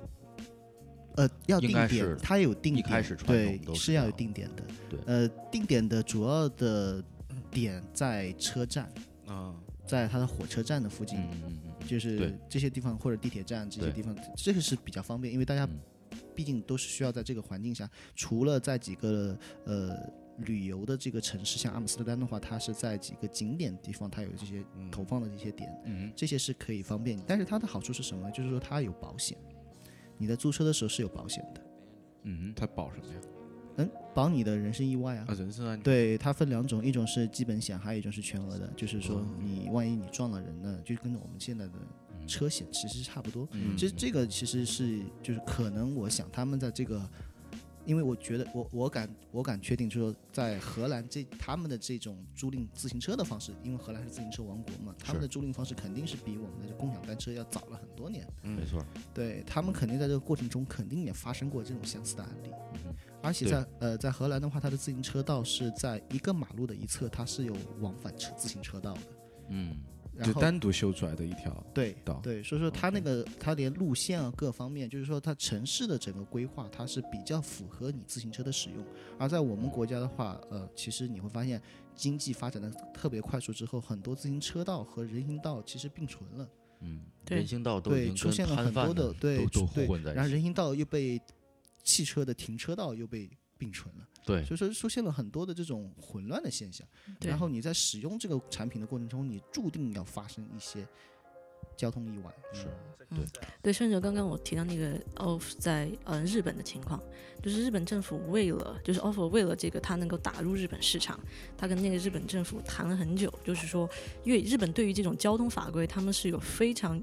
呃，要定点应该是，它有定一点，开始传统对是要有定点的。对呃，定点的主要的点在车站，啊，在它的火车站的附近，嗯嗯嗯就是对这些地方或者地铁站这些对地方，这个是比较方便，因为大家嗯毕竟都是需要在这个环境下，除了在几个呃旅游的这个城市，像阿姆斯特丹的话，它是在几个景点地方，它有这些投放的这些点，嗯这些是可以方便你。但是它的好处是什么？就是说它有保险，你在租车的时候是有保险的，嗯它保什么呀？嗯，保你的人身意外啊啊，。人身安全。对，它分两种，一种是基本险，还有一种是全额的，就是说哦你万一你撞了人呢，就跟我们现在的车险其实差不多。嗯，其实这个其实是就是可能我想他们在这个，因为我觉得我我敢我敢确定，就是说在荷兰这他们的这种租赁自行车的方式，因为荷兰是自行车王国嘛，他们的租赁方式肯定是比我们的共享单车要早了很多年。嗯没错，对他们肯定在这个过程中肯定也发生过这种相似的案例，嗯。而且在呃在荷兰的话，它的自行车道是在一个马路的一侧，它是有往返车自行车道的，嗯。就然后单独修出来的一条对道。对，所以说它那个它连路线啊各方面，就是说它城市的整个规划，它是比较符合你自行车的使用。而在我们国家的话，呃，其实你会发现经济发展的特别快速之后，很多自行车道和人行道其实并存了，嗯，对人行道都已对，经出现了很多的对都都对混在一起，然后人行道又被汽车的停车道又被并存了，对。所以说出现了很多的这种混乱的现象。然后你在使用这个产品的过程中，你注定要发生一些交通意外。是对，对，甚至刚刚我提到那个 OFF 在呃日本的情况，就是日本政府为了就是 OFF 为了这个它能够打入日本市场，他跟那个日本政府谈了很久，就是说，因为日本对于这种交通法规，他们是有非常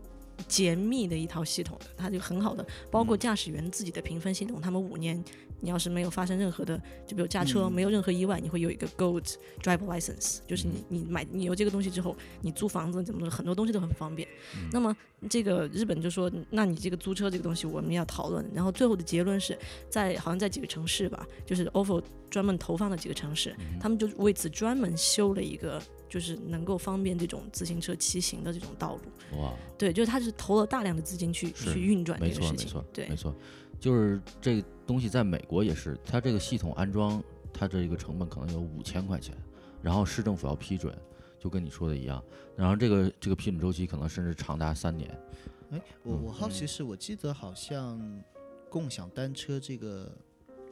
严密的一套系统的，它就很好的，包括驾驶员自己的评分系统，他们五年你要是没有发生任何的，就比如驾车嗯。没有任何意外，你会有一个 Gold Driver License，就是你你买你有这个东西之后，你租房子怎么的很多东西都很方便。那么这个日本就说，那你这个租车这个东西我们要讨论，然后最后的结论是在好像在几个城市吧，就是 OFO 专门投放的几个城市，他们就为此专门修了一个。就是能够方便这种自行车骑行的这种道路，哇，对，就是他是投了大量的资金去去运转这个事情错没错，，对。没，错，就是这个东西在美国也是，它这个系统安装，它这个成本可能有五千块钱，然后市政府要批准，就跟你说的一样，然后这个这个批准周期可能甚至长达三年，哎，我嗯。我好奇是，我记得好像共享单车这个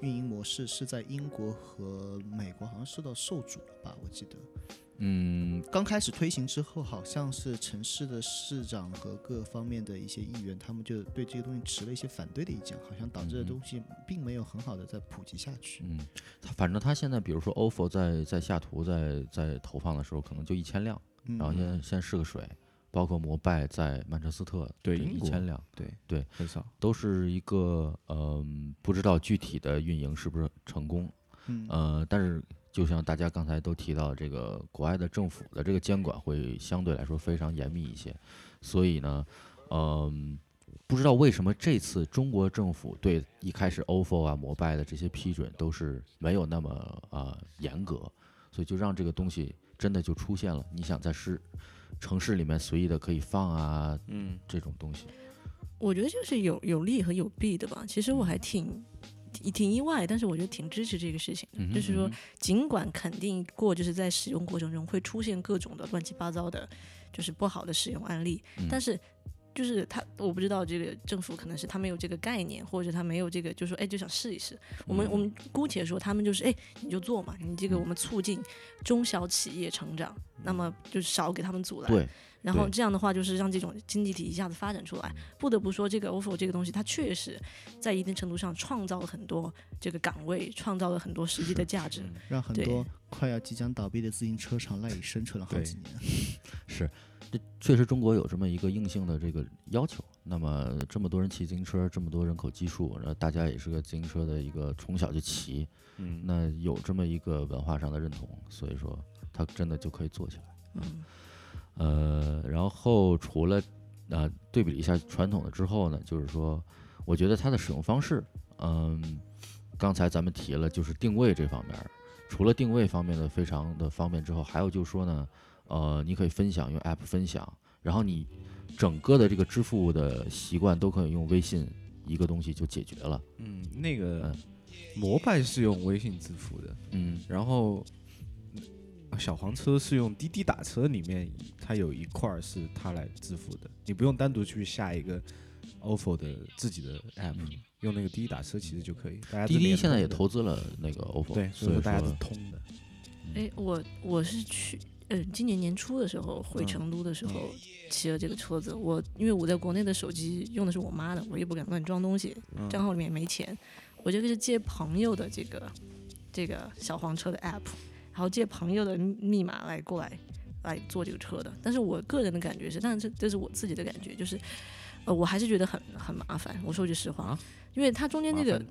运营模式是在英国和美国好像受到受阻了吧？我记得嗯，刚开始推行之后，好像是城市的市长和各方面的一些议员，他们就对这个东西持了一些反对的意见，好像导致的嗯东西并没有很好的在普及下去。嗯，他反正他现在比如说 OFO 在在下图在在投放的时候，可能就一千辆，嗯，然后先先试个水，包括摩拜在曼彻斯特对一千辆，对对，很少。都是一个嗯、不知道具体的运营是不是成功，嗯呃，但是就像大家刚才都提到，这个国外的政府的这个监管会相对来说非常严密一些，所以呢，嗯、不知道为什么这次中国政府对一开始 OFO 啊、摩拜的这些批准都是没有那么呃严格，所以就让这个东西真的就出现了。你想在市城市里面随意的可以放啊，嗯，这种东西，我觉得就是有有利和有弊的吧。其实我还挺挺挺意外，但是我觉得挺支持这个事情的。嗯就是说尽管肯定过，就是在使用过程中会出现各种的乱七八糟的，就是不好的使用案例，嗯但是。就是他，我不知道这个政府可能是他没有这个概念，或者他没有这个，就说哎就想试一试。我们我们姑且说他们就是哎你就做嘛，你这个我们促进中小企业成长，那么就是少给他们阻拦。对，然后这样的话，就是让这种经济体一下子发展出来。不得不说，这个 ofo 这个东西，它确实在一定程度上创造了很多这个岗位，创造了很多实际的价值。让很多快要即将倒闭的自行车厂赖以生存了好几年。*laughs* 是，这确实中国有这么一个硬性的这个要求。那么这么多人骑自行车，这么多人口基数，然后大家也是个自行车的一个从小就骑，嗯，那有这么一个文化上的认同，所以说它真的就可以做起来。嗯，呃，然后除了呃对比了一下传统的之后呢，就是说，我觉得它的使用方式，嗯，刚才咱们提了，就是定位这方面儿，除了定位方面的非常的方便之后，还有就是说呢，呃，你可以分享用 App 分享，然后你整个的这个支付的习惯都可以用微信一个东西就解决了。嗯，那个嗯摩拜是用微信支付的，嗯然后啊小黄车是用滴滴打车里面它有一块儿是它来支付的，你不用单独去下一个 ofo 的自己的 app，、用那个滴滴打车其实就可以。大家滴滴现在也投资了那个 OFO，对，所以说大家是通的。哎，我我是去。呃，今年年初的时候回成都的时候骑了这个车子，我因为我在国内的手机用的是我妈的，我也不敢乱装东西，账号里面没钱，我这个是借朋友的这个这个小黄车的 app，然后借朋友的密码来过来来坐这个车的。但是我个人的感觉是，但是这这是我自己的感觉，就是呃，我还是觉得很很麻烦。我说句实话，啊因为它中间这个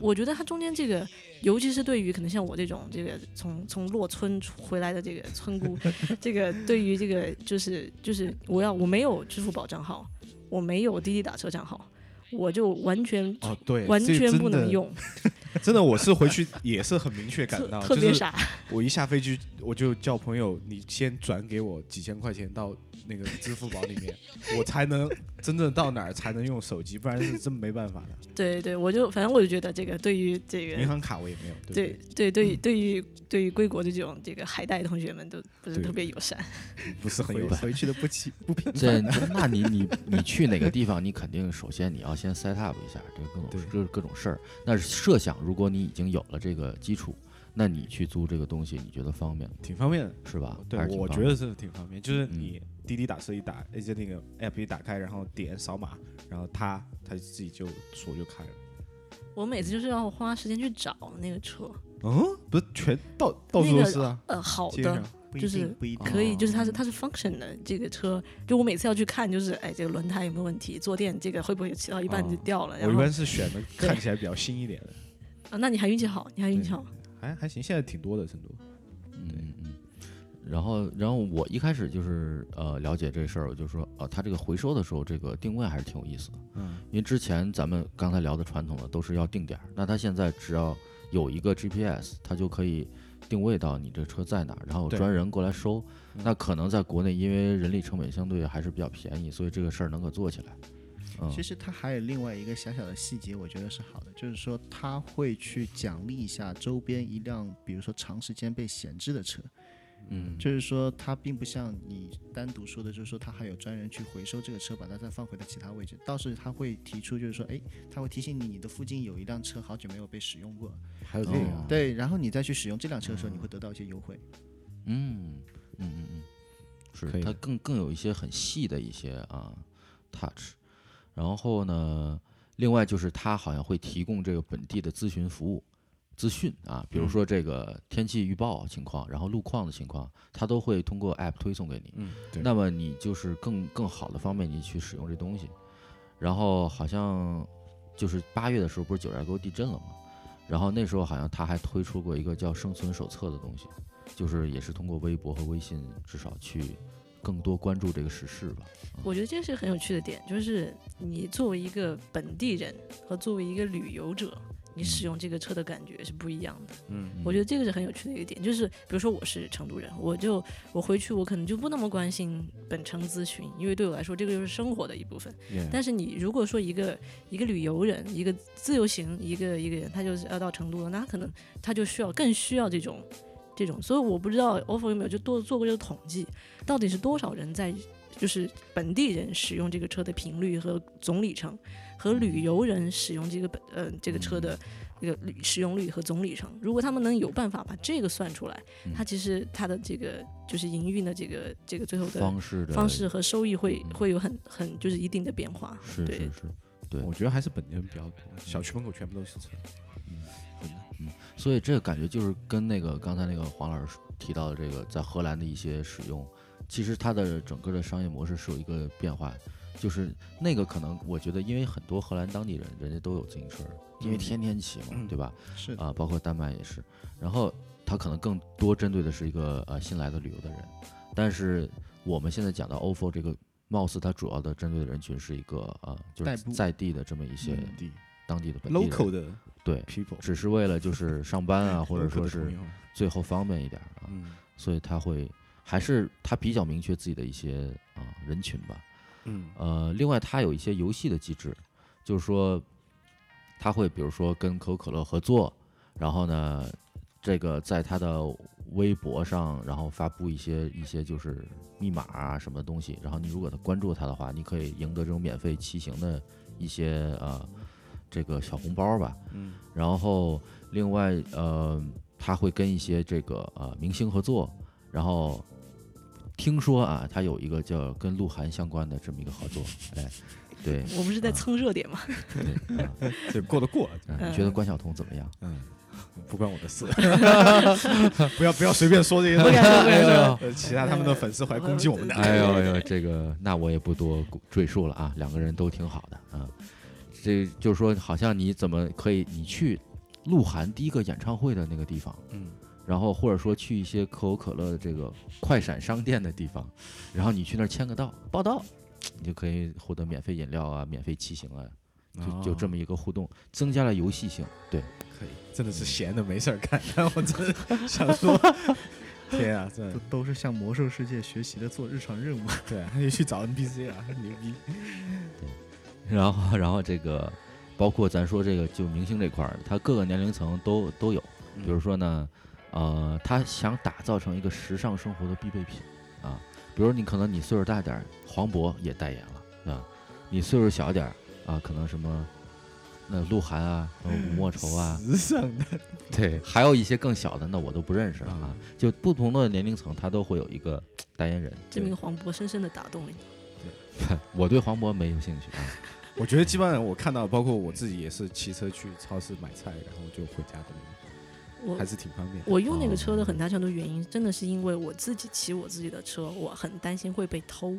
我觉得它中间这个，尤其是对于可能像我这种这个从从洛村回来的这个村姑，*laughs* 这个对于这个就是就是我要我没有支付宝账号，我没有滴滴打车账号，我就完全、哦，完全。不能用，*laughs* *laughs* 真的，我是回去也是很明确感到，就是特别傻。我一下飞机，我就叫朋友，你先转给我几千块钱到那个支付宝里面，*laughs* 我才能真正到哪儿才能用手机，不然是真没办法的。对对，我就反正我就觉得这个对于这个银行卡我也没有，对对对？对对于对于对于归国的这种这个海带同学们都不是特别友善。*laughs* 不是很友善回去的不起不平这那你你你 *laughs* 去哪个地方，你肯定首先你要先 set up 一下这个各种这各各种事儿。那是设想，如果你已经有了这个基础，那你去租这个东西，你觉得方便吗挺方便的。是吧？对我觉得是挺方便，就是嗯你滴滴打车一打，而且那个 app 一打开，然后点扫码，然后它它自己就锁就开了。我每次就是要花时间去找那个车，嗯，不是全到到处那个都是啊，呃，好的就是。可以，就是它是哦它是 function 的这个车，就我每次要去看，就是哎，这个轮胎有没有问题，坐垫这个会不会骑到一半就哦掉了？我一般是选的看起来比较新一点的，啊，那你还运气好，你还运气好。还还行，现在挺多的成都。嗯嗯嗯。然后，然后我一开始就是呃了解这事儿，我就说，呃，它这个回收的时候，这个定位还是挺有意思的。嗯，因为之前咱们刚才聊的传统的都是要定点儿，那它现在只要有一个 GPS，它就可以定位到你这车在哪儿，然后有专人过来收。嗯那可能在国内，因为人力成本相对还是比较便宜，所以这个事儿能够做起来。嗯其实它还有另外一个小小的细节，我觉得是好的，就是说它会去奖励一下周边一辆，比如说长时间被闲置的车，嗯，就是说它并不像你单独说的，就是说它还有专人去回收这个车，把它再放回到其他位置。倒是它会提出，就是说，哎，它会提醒你，你的附近有一辆车好久没有被使用过，还有这个啊，对，然后你再去使用这辆车的时候，你会得到一些优惠。嗯。嗯嗯嗯，是它更更有一些很细的一些啊 touch，然后呢，另外就是它好像会提供这个本地的咨询服务。资讯啊，比如嗯说这个天气预报情况，然后路况的情况，它都会通过 app 推送给你。嗯，对，那么你就是更更好的方便你去使用这东西。然后好像就是八月的时候，不是九寨沟地震了吗？然后那时候好像他还推出过一个叫生存手册的东西，就是也是通过微博和微信，至少去更多关注这个时事吧。我觉得这是很有趣的点，就是你作为一个本地人和作为一个旅游者，你使用这个车的感觉是不一样的。嗯我觉得这个是很有趣的一个点，就是比如说我是成都人，我就我回去我可能就不那么关心本城咨询，因为对我来说这个就是生活的一部分。但是你如果说一个一个旅游人，一个自由行，一个一个人，他就是要到成都了，那他可能他就需要更需要这种这种，所以我不知道 ofo 有没有就多做过这个统计，到底是多少人在就是本地人使用这个车的频率和总里程，和旅游人使用这个本呃这个车的这个使用率和总里程，如果他们能有办法把这个算出来，它其实它的这个就是营运的这个这个最后的方式的方式和收益会嗯会有很很就是一定的变化。是是是，对我觉得还是本地人比较多，小区门口全部都是车。嗯所以这个感觉就是跟那个刚才那个黄老师提到的这个在荷兰的一些使用，其实它的整个的商业模式是有一个变化，就是那个可能我觉得因为很多荷兰当地人人家都有自行车，因为嗯。天天骑嘛，嗯。对吧？*clears throat* 是。啊、包括丹麦也是，然后它可能更多针对的是一个呃新来的旅游的人，但是我们现在讲到 ofo 这个，貌似它主要的针对的人群是一个呃就是在地的这么一些当地的本地人 local 的。对，people，只是为了就是上班啊，*laughs* 或者说是最后方便一点儿啊，嗯。所以他会还是他比较明确自己的一些啊、人群吧。嗯呃，另外他有一些游戏的机制，就是说他会比如说跟可口可乐合作，然后呢，这个在他的微博上，然后发布一些一些就是密码啊什么东西，然后你如果他关注他的话，你可以赢得这种免费骑行的一些呃这个小红包吧。嗯然后另外呃，他会跟一些这个呃明星合作，然后听说啊，他有一个叫跟鹿晗相关的这么一个合作，*laughs* 哎，对，我们是在蹭热点嘛？对，啊。这 *laughs* 过得过，嗯你觉得关晓彤怎么样？嗯，不关我的事，*laughs* 不要不要随便说这些不东西，敢说不敢说呃其他他们的粉丝会来攻击我们的。哎呦。哎呦，这个那我也不多赘述了啊，两个人都挺好的啊。这就是说，好像你怎么可以，你去鹿晗第一个演唱会的那个地方，嗯，然后或者说去一些可口可乐的这个快闪商店的地方，然后你去那儿签个到报到，你就可以获得免费饮料啊、免费骑行啊，就就这么一个互动，增加了游戏性。对，可以，真的是闲的没事儿干，*laughs* 但我真的想说，*laughs* 天啊，这都都是向魔兽世界学习的做日常任务。*laughs* 对，他就去找 NPC 啊，牛逼。对然后然后这个包括咱说这个就明星这块儿，他各个年龄层都都有。比如说呢，呃，他想打造成一个时尚生活的必备品啊。比如你可能你岁数大点儿，黄渤也代言了啊。你岁数小点儿啊，可能什么那鹿晗啊、呃吴莫愁啊，时尚的，对，还有一些更小的，那我都不认识了啊啊。就不同的年龄层，他都会有一个代言人。这名黄渤深深的打动了你。我对黄渤没有兴趣啊。*laughs* 我觉得基本上我看到，包括我自己也是骑车去超市买菜，然后就回家的那种，我还是挺方便的。我用那个车的很大程度原因，真的是因为我自己骑我自己的车，我很担心会被偷。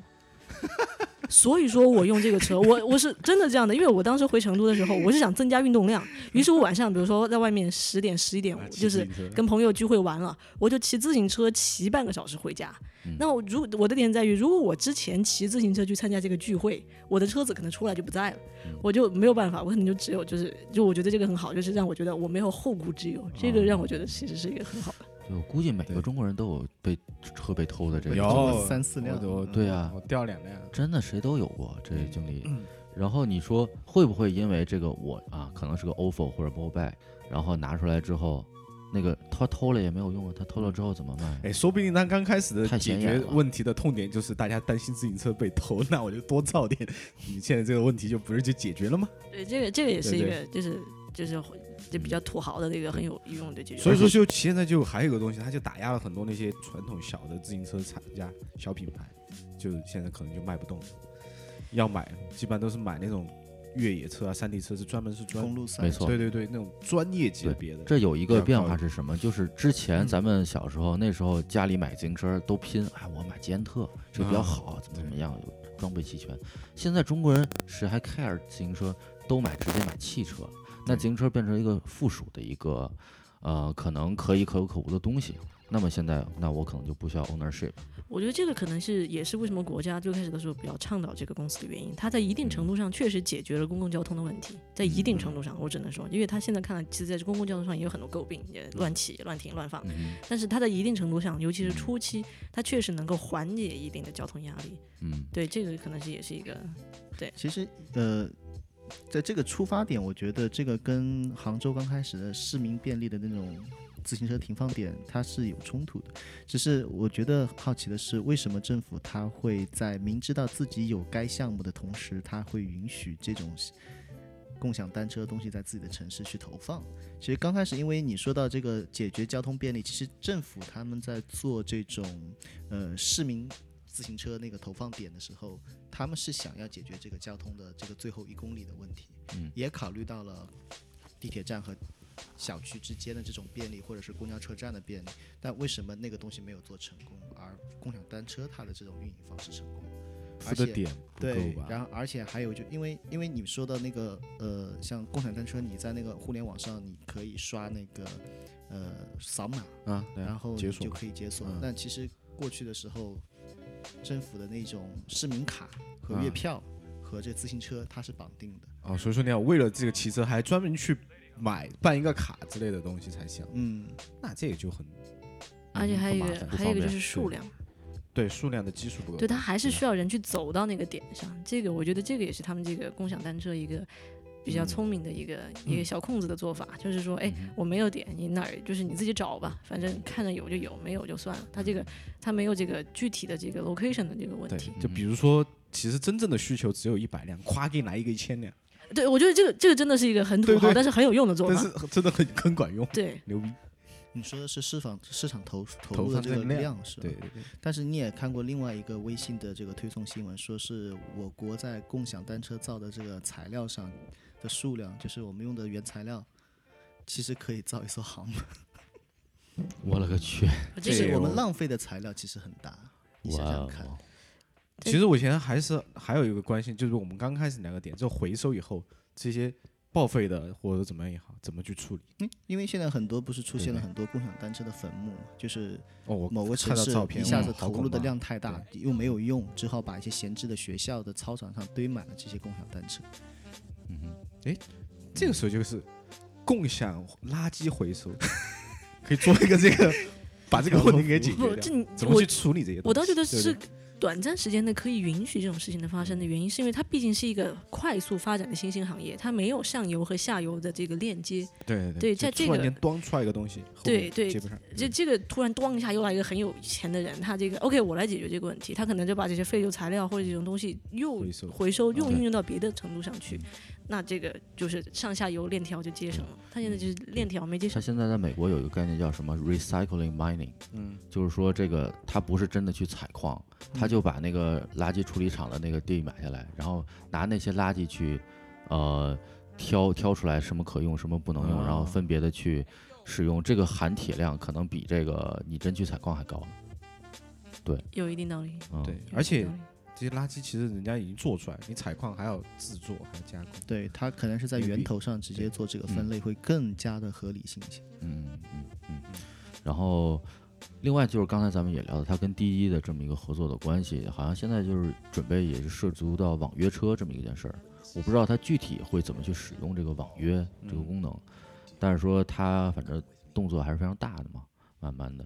*laughs* 所以说我用这个车，我我是真的这样的，因为我当时回成都的时候，我是想增加运动量，*laughs* 于是我晚上比如说在外面十点十一点，就是跟朋友聚会完了，我就骑自行车骑半个小时回家。嗯那我如我的点在于，如果我之前骑自行车去参加这个聚会，我的车子可能出来就不在了，嗯我就没有办法，我可能就只有就是就我觉得这个很好，就是让我觉得我没有后顾之忧，这个让我觉得其实是一个很好的。就我估计每个中国人都有被车被偷的这个有。经历。三四辆。我我对啊。我掉两辆。真的谁都有过这个经历。嗯。然后你说会不会因为这个我啊，可能是个 ofo 或者 mobile，然后拿出来之后，那个他偷了也没有用啊，他偷了之后怎么办？哎，说不定他刚开始的解决问题的痛点就是大家担心自行车被偷，那我就多造点，你现在这个问题就不是就解决了吗？对，这个这个也是一对个就是就是就比较土豪的这个很有用的解决。所以说，就现在就还有一个东西，它就打压了很多那些传统小的自行车厂家、小品牌，就现在可能就卖不动了。要买，基本上都是买那种越野车啊、山地车，是专门是专公路赛没错对对对，那种专业级别的。这有一个变化是什么？就是之前嗯咱们小时候那时候家里买自行车都拼，哎，我买捷安特这个比较啊好，怎么怎么样，有装备齐全。现在中国人谁还 care 自行车？都买直接买汽车，那自行车变成一个附属的一个，呃，可能可以可有可无的东西那么现在那我可能就不需要 ownership。我觉得这个可能是也是为什么国家最开始的时候比较倡导这个公司的原因。它在一定程度上确实解决了公共交通的问题，在一定程度上，我只能说，因为它现在看来，其实在公共交通上也有很多诟病，也乱起、乱停、乱放。嗯但是它在一定程度上，尤其是初期，它确实能够缓解一定的交通压力。嗯对，这个可能是也是一个对其实呃，在这个出发点，我觉得这个跟杭州刚开始的市民便利的那种自行车停放点，它是有冲突的。只是我觉得好奇的是，为什么政府它会在明知道自己有该项目的同时，它会允许这种共享单车的东西在自己的城市去投放？其实刚开始，因为你说到这个解决交通便利，其实政府他们在做这种呃市民自行车那个投放点的时候，他们是想要解决这个交通的这个最后一公里的问题，嗯也考虑到了地铁站和小区之间的这种便利，或者是公交车站的便利。但为什么那个东西没有做成功，而共享单车它的这种运营方式成功？而且点对，然后而且还有就因为因为你说的那个呃，像共享单车，你在那个互联网上你可以刷那个呃扫码，啊，然后就可以解锁嗯。但其实过去的时候，政府的那种市民卡和月嗯票和这自行车它是绑定的。哦，所以说你要为了这个骑车还专门去买办一个卡之类的东西才行，嗯，那这个就很而且还有一个还有一个就是数量，对数量的基数不够。对，它还是需要人去走到那个点上。这个我觉得这个也是他们这个共享单车一个比较聪明的一个、一个小空子的做法，就是说，哎，我没有点，你哪儿就是你自己找吧，反正看着有就有，没有就算了。他这个他没有这个具体的这个 location 的这个问对题。，就比如说，其实真正的需求只有一百辆，夸给你来一个一千辆，对，我觉得这个这个真的是一个很土豪，对对但是很有用的做但法。是真的很很管用，对，牛逼。你说的是市场市场投投投入的这个放这个量量是吧？对对对，但是你也看过另外一个微信的这个推送新闻，说是我国在共享单车造的这个材料上的数量，就是我们用的原材料，其实可以造一艘航母。*laughs* 我勒个去！这个就是我们浪费的材料其实很大，你想想看。其实我现在还是还有一个关心，就是我们刚开始两个点，就回收以后这些报废的或者怎么样也好，怎么去处理？嗯，因为现在很多不是出现了很多共享单车的坟墓，就是哦，我某个看城市一下子投入的量太大，又没有用，只好把一些闲置的学校的操场上堆满了这些共享单车。嗯哼，这个时候就是共享垃圾回收，*laughs* 可以做一个这个，把这个问题给解，决怎么去处理这些东西？我倒觉得是短暂时间内可以允许这种事情的发生的原因，是因为它毕竟是一个快速发展的新兴行业，它没有上游和下游的这个链接。对对对在这个间端出来一个东西，对对。这这个突然端一下又来一个很有钱的人，他这个 OK，我来解决这个问题，他可能就把这些废旧材料或者这种东西又回收又嗯运用到别的程度上去，那这个就是上下游链条就接上了。他现在就是链条没接上，它现在在美国有一个概念叫什么？Recycling mining，嗯，就是说这个它不是真的去采矿，他就把那个垃圾处理厂的那个地买下来，然后拿那些垃圾去，呃，挑挑出来什么可用，什么不能用，然后哦分别的去使用。这个含铁量可能比这个你真去采矿还高。对。有一定道理。嗯、对，而且这些垃圾其实人家已经做出来，你采矿还要制作，还要加工。对，它可能是在源头上直接做这个分类，会更加的合理性一些。嗯嗯嗯，然后另外就是刚才咱们也聊到，它跟滴滴的这么一个合作的关系，好像现在就是准备也是涉足到网约车这么一件事儿。我不知道它具体会怎么去使用这个网约这个功能，但是说它反正动作还是非常大的嘛，慢慢的，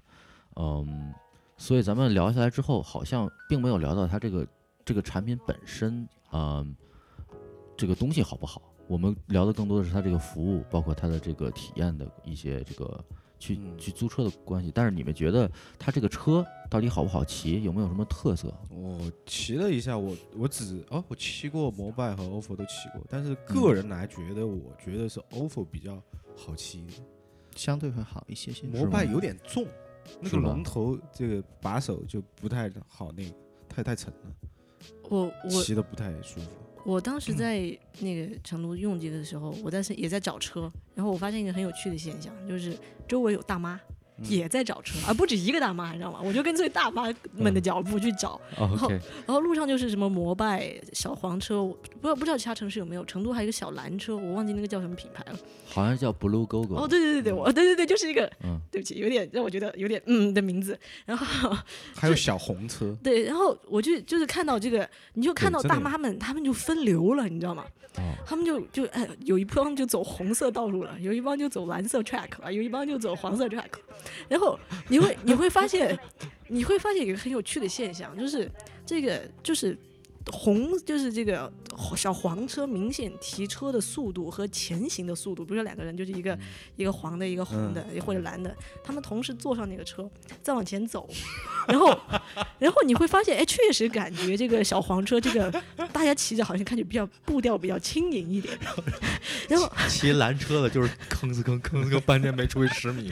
嗯，所以咱们聊下来之后，好像并没有聊到它这个这个产品本身，嗯，这个东西好不好。我们聊的更多的是它这个服务，包括它的这个体验的一些这个去嗯去租车的关系。但是你们觉得它这个车到底好不好骑，有没有什么特色？我骑了一下，我我只哦，我骑过摩拜和 ofo 都骑过，但是个人来觉得，我觉得是 ofo 比较好骑，相对会好一些些。摩拜有点重，那个龙头这个把手就不太好，那个太太沉了，我我骑的不太舒服。我当时在那个成都用这个的时候，我在也在找车，然后我发现一个很有趣的现象，就是周围有大妈，也在找车，而不止一个大妈，你知道吗？我就跟随大妈们的脚步去找，哦 OK，然后路上就是什么摩拜、小黄车，我不知道不知道其他城市有没有，成都还有一个小蓝车，我忘记那个叫什么品牌了。好像叫 Blue Go Go。哦，对对对对，我对对对，就是一个，嗯对不起，有点让我觉得有点嗯的名字。然后 *laughs* 还有小红车，对，然后我就就是看到这个，你就看到大妈们，他们就分流了，你知道吗？哦他们就就哎，有一帮就走红色道路了，有一帮就走蓝色 track 了，有一帮就走黄色 track。然后你会你会发现，*laughs* 你会发现有一个很有趣的现象，就是这个就是红就是这个小黄车明显提车的速度和前行的速度，比如说两个人就是一个、一个黄的，一个红的、或者蓝的，他们同时坐上那个车再往前走，然后 *laughs* 然后你会发现，哎，确实感觉这个小黄车这个大家骑着好像看着比较步调比较轻盈一点，*laughs* 然后骑蓝车的就是吭哧吭吭哧吭，半天没出去十米。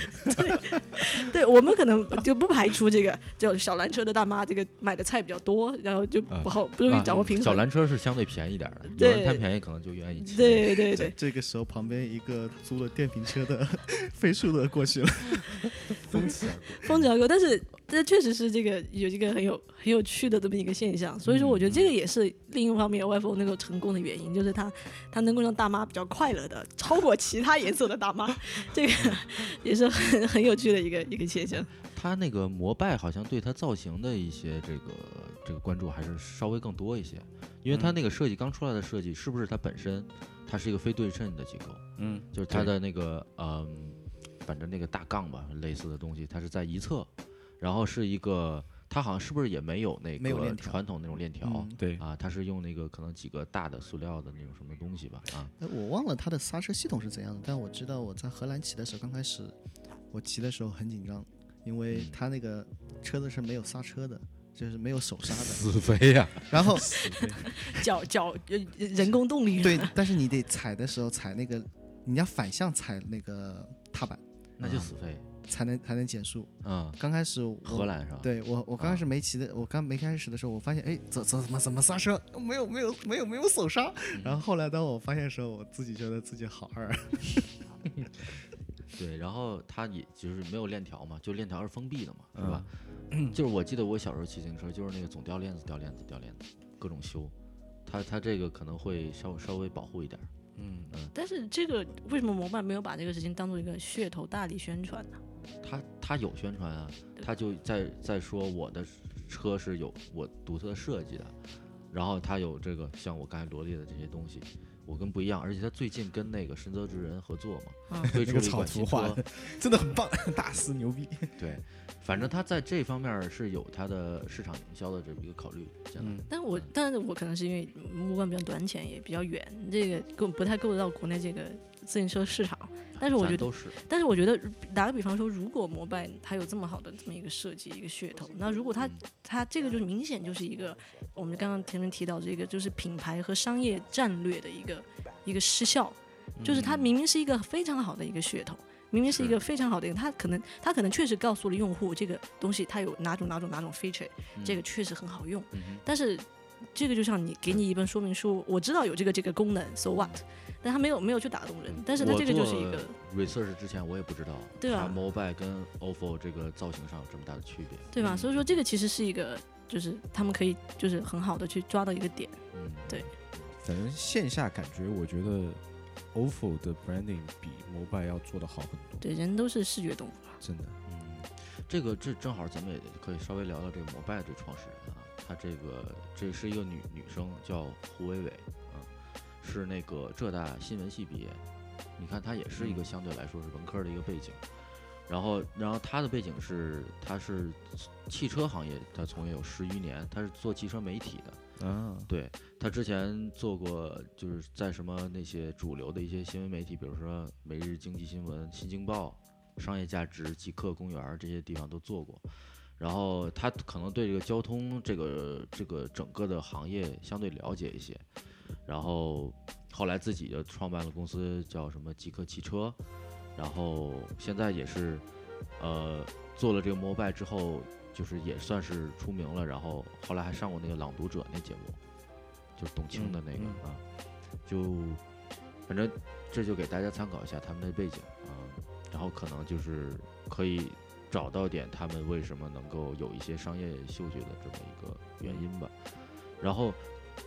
对我们可能就不排除这个就小蓝车的大妈这个买的菜比较多，然后就不好不容易掌握平衡。小蓝车是相对便宜点儿的，有人对贪便宜可能就愿意骑。对对对，这个时候旁边一个租了电瓶车的飞速的过去了，*laughs* 风驰而过。风驰而过，但是这确实是这个有一个很有很有趣的这么一个现象，所以说我觉得这个也是另一方面 YFO 能够成功的原因，就是它它能够让大妈比较快乐的超过其他颜色的大妈，这个也是很很有趣的一个一个现象。他那个摩拜好像对他造型的一些这个这个关注还是稍微更多一些，因为他那个设计刚出来的设计是不是它本身它是一个非对称的结构，嗯，就是它的那个嗯，反正那个大杠吧类似的东西，它是在一侧，然后是一个它好像是不是也没有那个没有链条传统那种链条。嗯对，啊，它是用那个可能几个大的塑料的那种什么东西吧，啊，呃我忘了它的刹车系统是怎样的，但我知道我在荷兰骑的时候，刚开始我骑的时候很紧张，因为嗯它那个车子是没有刹车的，就是没有手刹的。死飞呀、然后 *laughs* 脚脚呃人工动力对，但是你得踩的时候踩那个，你要反向踩那个踏板，那就死飞。才能才能减速。嗯，刚开始荷兰是吧？对我，我刚开始没骑的，我刚没开始的时候，我发现，哎，怎怎怎么怎么刹车？没有没有没有没有手刹。然后后来当我发现的时候，我自己觉得自己好二。*laughs* 对，然后它也就是没有链条嘛，就链条是封闭的嘛，是嗯吧？*clears throat* 就是我记得我小时候骑自行车，就是那个总掉链子、掉链子、掉链子，各种修。它它这个可能会稍稍微保护一点儿。嗯，但是这个为什么摩拜没有把这个事情当做一个噱头大力宣传呢？他他有宣传啊，他就在在说我的车是有我独特的设计的，然后他有这个像我刚才罗列的这些东西，我跟不一样，而且他最近跟那个深泽直人合作嘛，嗯推出了一个草款新车图画的，真的很棒，*laughs* 大师牛逼。对，反正他在这方面是有他的市场营销的这么一个考虑，现在。嗯但我但是我可能是因为目光比较短浅，也比较远，这个够不太够得到国内这个自行车市场。但是我觉得，是，但是我觉得，打个比方说，如果摩拜它有这么好的这么一个设计，一个噱头，那如果它它这个就是明显就是一个，我们刚刚前面提到这个就是品牌和商业战略的一个一个失效，就是它。明明是一个非常好的一个噱头。明明是一个非常好的一个，它可能它可能确实告诉了用户这个东西它有哪种哪种哪种 feature，、这个确实很好用，嗯但是这个就像你给你一本说明书，我知道有这个这个功能，so what，但他没有没有去打动人，但是它我这个就是一个做 research 之前我也不知道，对啊它 mobile 跟 ofo 这个造型上有这么大的区别。对吧？所以说这个其实是一个，就是他们可以就是很好的去抓到一个点。嗯，对反正线下感觉，我觉得 OFO 的 branding 比 Mobile 要做的好很多，对，人都是视觉动物啊。真的。嗯，这个这正好咱们也可以稍微聊聊这个摩拜这创始人啊，他这个这是一个女女生叫胡伟伟啊，是那个浙大新闻系毕业，你看他也是一个相对来说是文科的一个背景，然后然后他的背景是他是汽车行业，他从业有十余年，他是做汽车媒体的。啊，对他之前做过，就是在什么那些主流的一些新闻媒体，比如说《每日经济新闻》《新京报》《商业价值》《极客公园》这些地方都做过。然后他可能对这个交通这个这个整个的行业相对了解一些。然后后来自己就创办了公司，叫什么极客汽车。然后现在也是，呃，做了这个摩拜之后，就是也算是出名了，然后后来还上过那个《朗读者》那节目，就是董卿的那个、嗯啊，就反正这就给大家参考一下他们的背景啊，然后可能就是可以找到点他们为什么能够有一些商业嗅觉的这么一个原因吧。然后，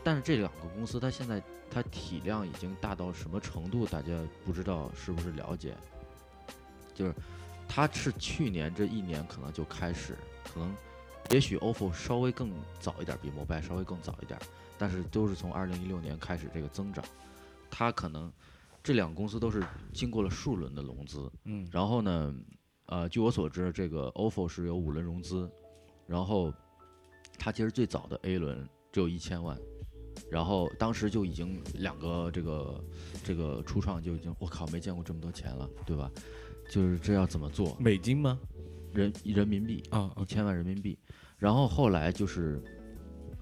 但是这两个公司它现在它体量已经大到什么程度，大家不知道是不是了解？就是它是去年这一年可能就开始，可能也许 OFO 稍微更早一点，比摩拜稍微更早一点，但是都是从二零一六年开始这个增长。它可能这两个公司都是经过了数轮的融资，嗯然后呢，呃，据我所知，这个 OFO 是有五轮融资，然后它其实最早的 A 轮只有一千万，然后当时就已经两个这个这个初创就已经我靠没见过这么多钱了，对吧？就是这要怎么做？美金吗？人人民币啊一千万人民币，然后后来就是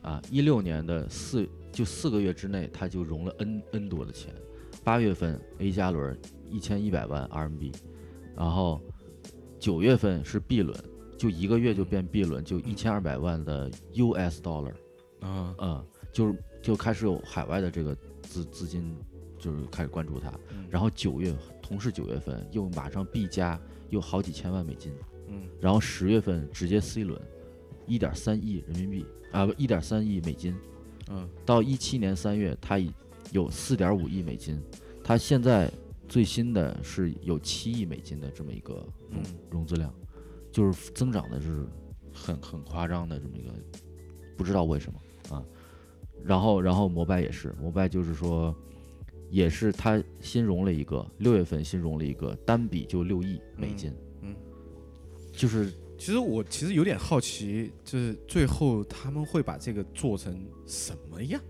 啊，一六年的四就四个月之内，他就融了 N N 多的钱，八月份 A 加轮一千一百万 RMB，然后九月份是 B 轮，就一个月就变 B 轮，就一千二百万的 US dollar，啊，嗯，就是就开始有海外的这个资资金，就是开始关注它。然后九月，同是九月份，又马上 B 加又好几千万美金，嗯，然后十月份直接 C 轮，一点三亿人民币啊，不，一点三亿美金。嗯，到一七年三月，它已有四点五亿美金，它现在最新的是有七亿美金的这么一个融、嗯融资量，就是增长的是很很夸张的这么一个，不知道为什么啊。然后，然后摩拜也是，摩拜就是说，也是他新融了一个，六月份新融了一个，单笔就六亿美金，嗯就是其实我其实有点好奇，就是最后他们会把这个做成什么样？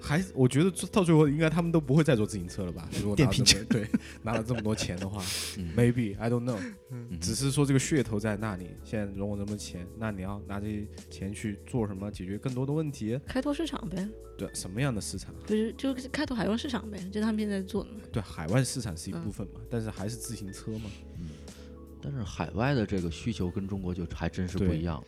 还我觉得到最后应该他们都不会再做自行车了吧？如果拿电瓶这么对拿了这么多钱的话 *laughs* 嗯，maybe I don't know，嗯只是说这个噱头在那里，现在融了这么多钱，那你要拿这些钱去做什么？解决更多的问题？开拓市场呗，对，什么样的市场？就是就是开拓海外市场呗，就他们现在做的嘛。对，海外市场是一嗯部分嘛，但是还是自行车嘛。嗯但是海外的这个需求跟中国就还真是不一样。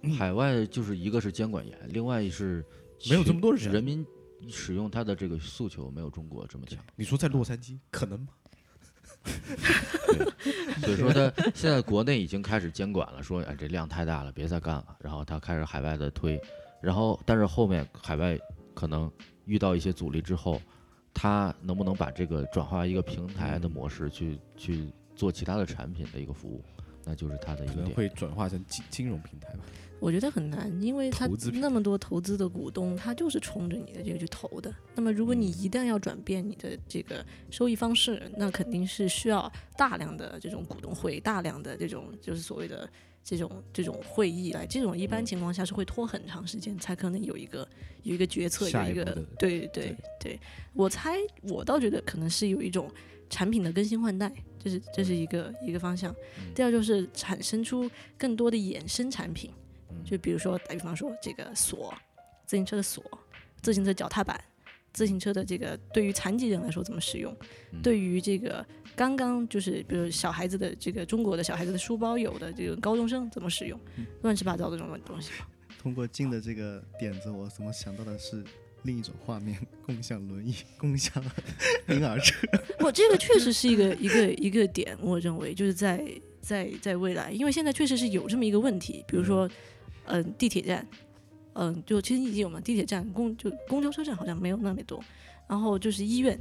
嗯海外就是一个是监管严，另外是没有这么多人人民使用它的这个诉求没有中国这么强。你说在洛杉矶可能吗？所以说它现在国内已经开始监管了，说哎这量太大了，别再干了。然后它开始海外的推，然后但是后面海外可能遇到一些阻力之后，它能不能把这个转化一个平台的模式去去做其他的产品的一个服务，那就是它的一可能个。会转化成金金融平台吧。我觉得很难，因为他投资平那么多投资的股东，他就是冲着你的这个去投的。那么，如果你一旦要转变你的这个收益方式，那肯定是需要大量的这种股东会，大量的这种就是所谓的这种这种会议来。这种一般情况下是会拖很长时间，才可能有一个有一个决策，有一个对对对。我猜，我倒觉得可能是有一种产品的更新换代，这是这是一个一个方向。第二就是产生出更多的衍生产品。就比如说打比方说这个锁，自行车的锁，自行车脚踏板，自行车的这个对于残疾人来说怎么使用，嗯对于这个刚刚就是比如小孩子的这个中国的小孩子的书包有的这个高中生怎么使用，乱七八糟的这种东西。*laughs* 通过静的这个点子，我怎么想到的是另一种画面：*laughs* 共享轮椅，*laughs* 共享婴儿车。*laughs* 不，这个确实是一个一个一个点，我认为就是在在在未来，因为现在确实是有这么一个问题，比如说，嗯、地铁站，嗯、就其实已经有嘛，地铁站公就公交车站好像没有那么多，然后就是医院，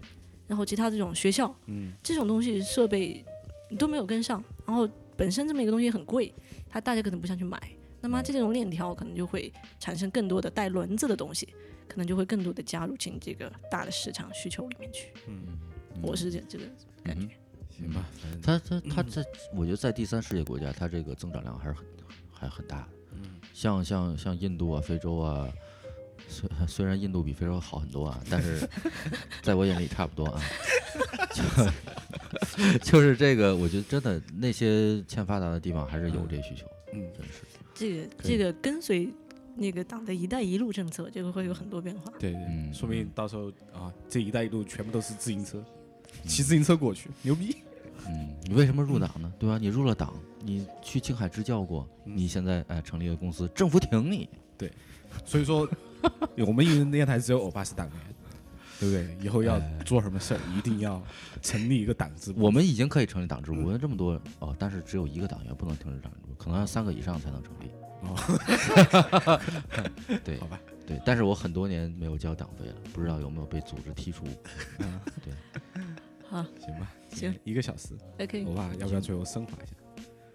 然后其他这种学校，嗯，这种东西设备你都没有跟上，然后本身这么一个东西很贵，它大家可能不想去买，那么这种链条可能就会产生更多的带轮子的东西，可能就会更多的加入进这个大的市场需求里面去。嗯我是这这个感觉。行吧，反正它它它在，我觉得在第三世界国家，它这个增长量还是很还很大的。嗯，像像像印度啊、非洲啊，虽 *laughs* 虽然印度比非洲好很多啊，但是 *laughs* 在我眼里差不多啊。*laughs* 就就是这个，我觉得真的那些欠发达的地方还是有这需求，嗯，真是。这个这个跟随那个党的一带一路政策，这个会有很多变化。对对，嗯说不定到时候啊，这一带一路全部都是自行车，骑自行车过去，牛逼。嗯，你为什么入党呢？对吧？你入了党，你去青海支教过，嗯你现在哎成立了公司，政府挺你。对所以说，我们艺人电台只有欧巴是党员，对不对？以后要哎做什么事儿，一定要成立一个党支部。我们已经可以成立党支部，我们这么多哦，但是只有一个党员不能停止党支部，可能要三个以上才能成立。哦，*laughs* 对好吧，对，但是我很多年没有交党费了，不知道有没有被组织踢出。嗯，*laughs* 对，好行吧，行，一个小时，，OK，我爸要不要最后升华一下？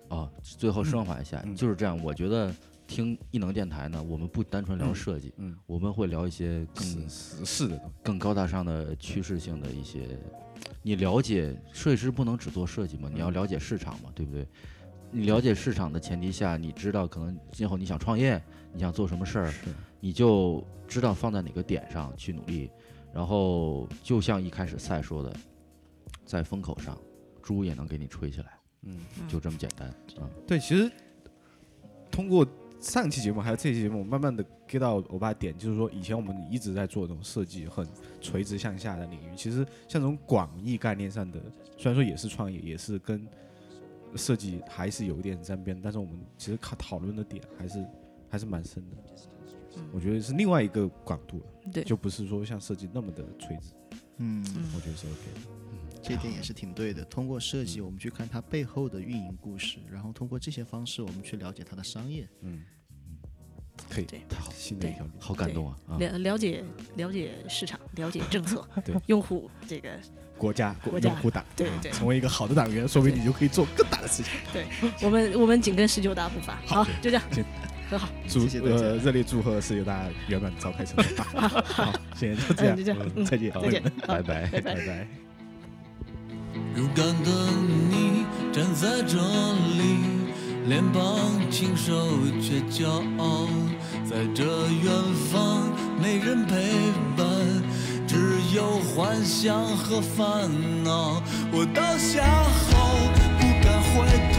哦，最后升华一下，嗯就是这样。我觉得听异能电台呢，我们不单纯聊设计，嗯，我们会聊一些更是是是的东西，更高大上的趋势性的一些。你了解设计师不能只做设计嘛，你要了解市场嘛，对不对？你了解市场的前提下，你知道可能今后你想创业，你想做什么事儿，你就知道放在哪个点上去努力。然后就像一开始赛说的，在风口上，猪也能给你吹起来，嗯，就这么简单嗯。对，其实通过上期节目还有这期节目，我慢慢的 get 到我爸点，就是说以前我们一直在做这种设计很垂直向下的领域，其实像这种广义概念上的，虽然说也是创业，也是跟设计还是有一点沾边，但是我们其实讨讨论的点还是还是蛮深的。我觉得是另外一个广度了，对就不是说像设计那么的垂直，嗯，我觉得是 OK 的。这点也是挺对的。通过设计，我们去看它背后的运营故事，然后通过这些方式，我们去了解它的商业。嗯，可以，对太好，新的一条路。好感动啊！啊，了了解了解市场，了解政策，*laughs* 对用户这个，国家国家用户党，对对成为一个好的党员，说不定你就可以做更大的事情。对我们我们紧跟十九大步伐，好，就这样行，很好，祝谢谢大家呃热烈祝贺十九大圆满召开成功。*laughs* 好，现在就这样，嗯就这样嗯再见，再见，好拜拜。拜拜拜。拜。勇敢的你站在这里，脸庞清瘦却骄傲，在这远方没人陪伴，只有幻想和烦恼。我倒下后不敢回头，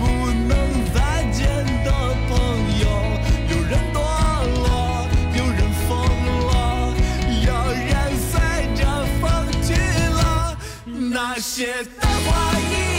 不能再见的朋友，有人堕落，有人疯了，有人随着风去了。那些昙花一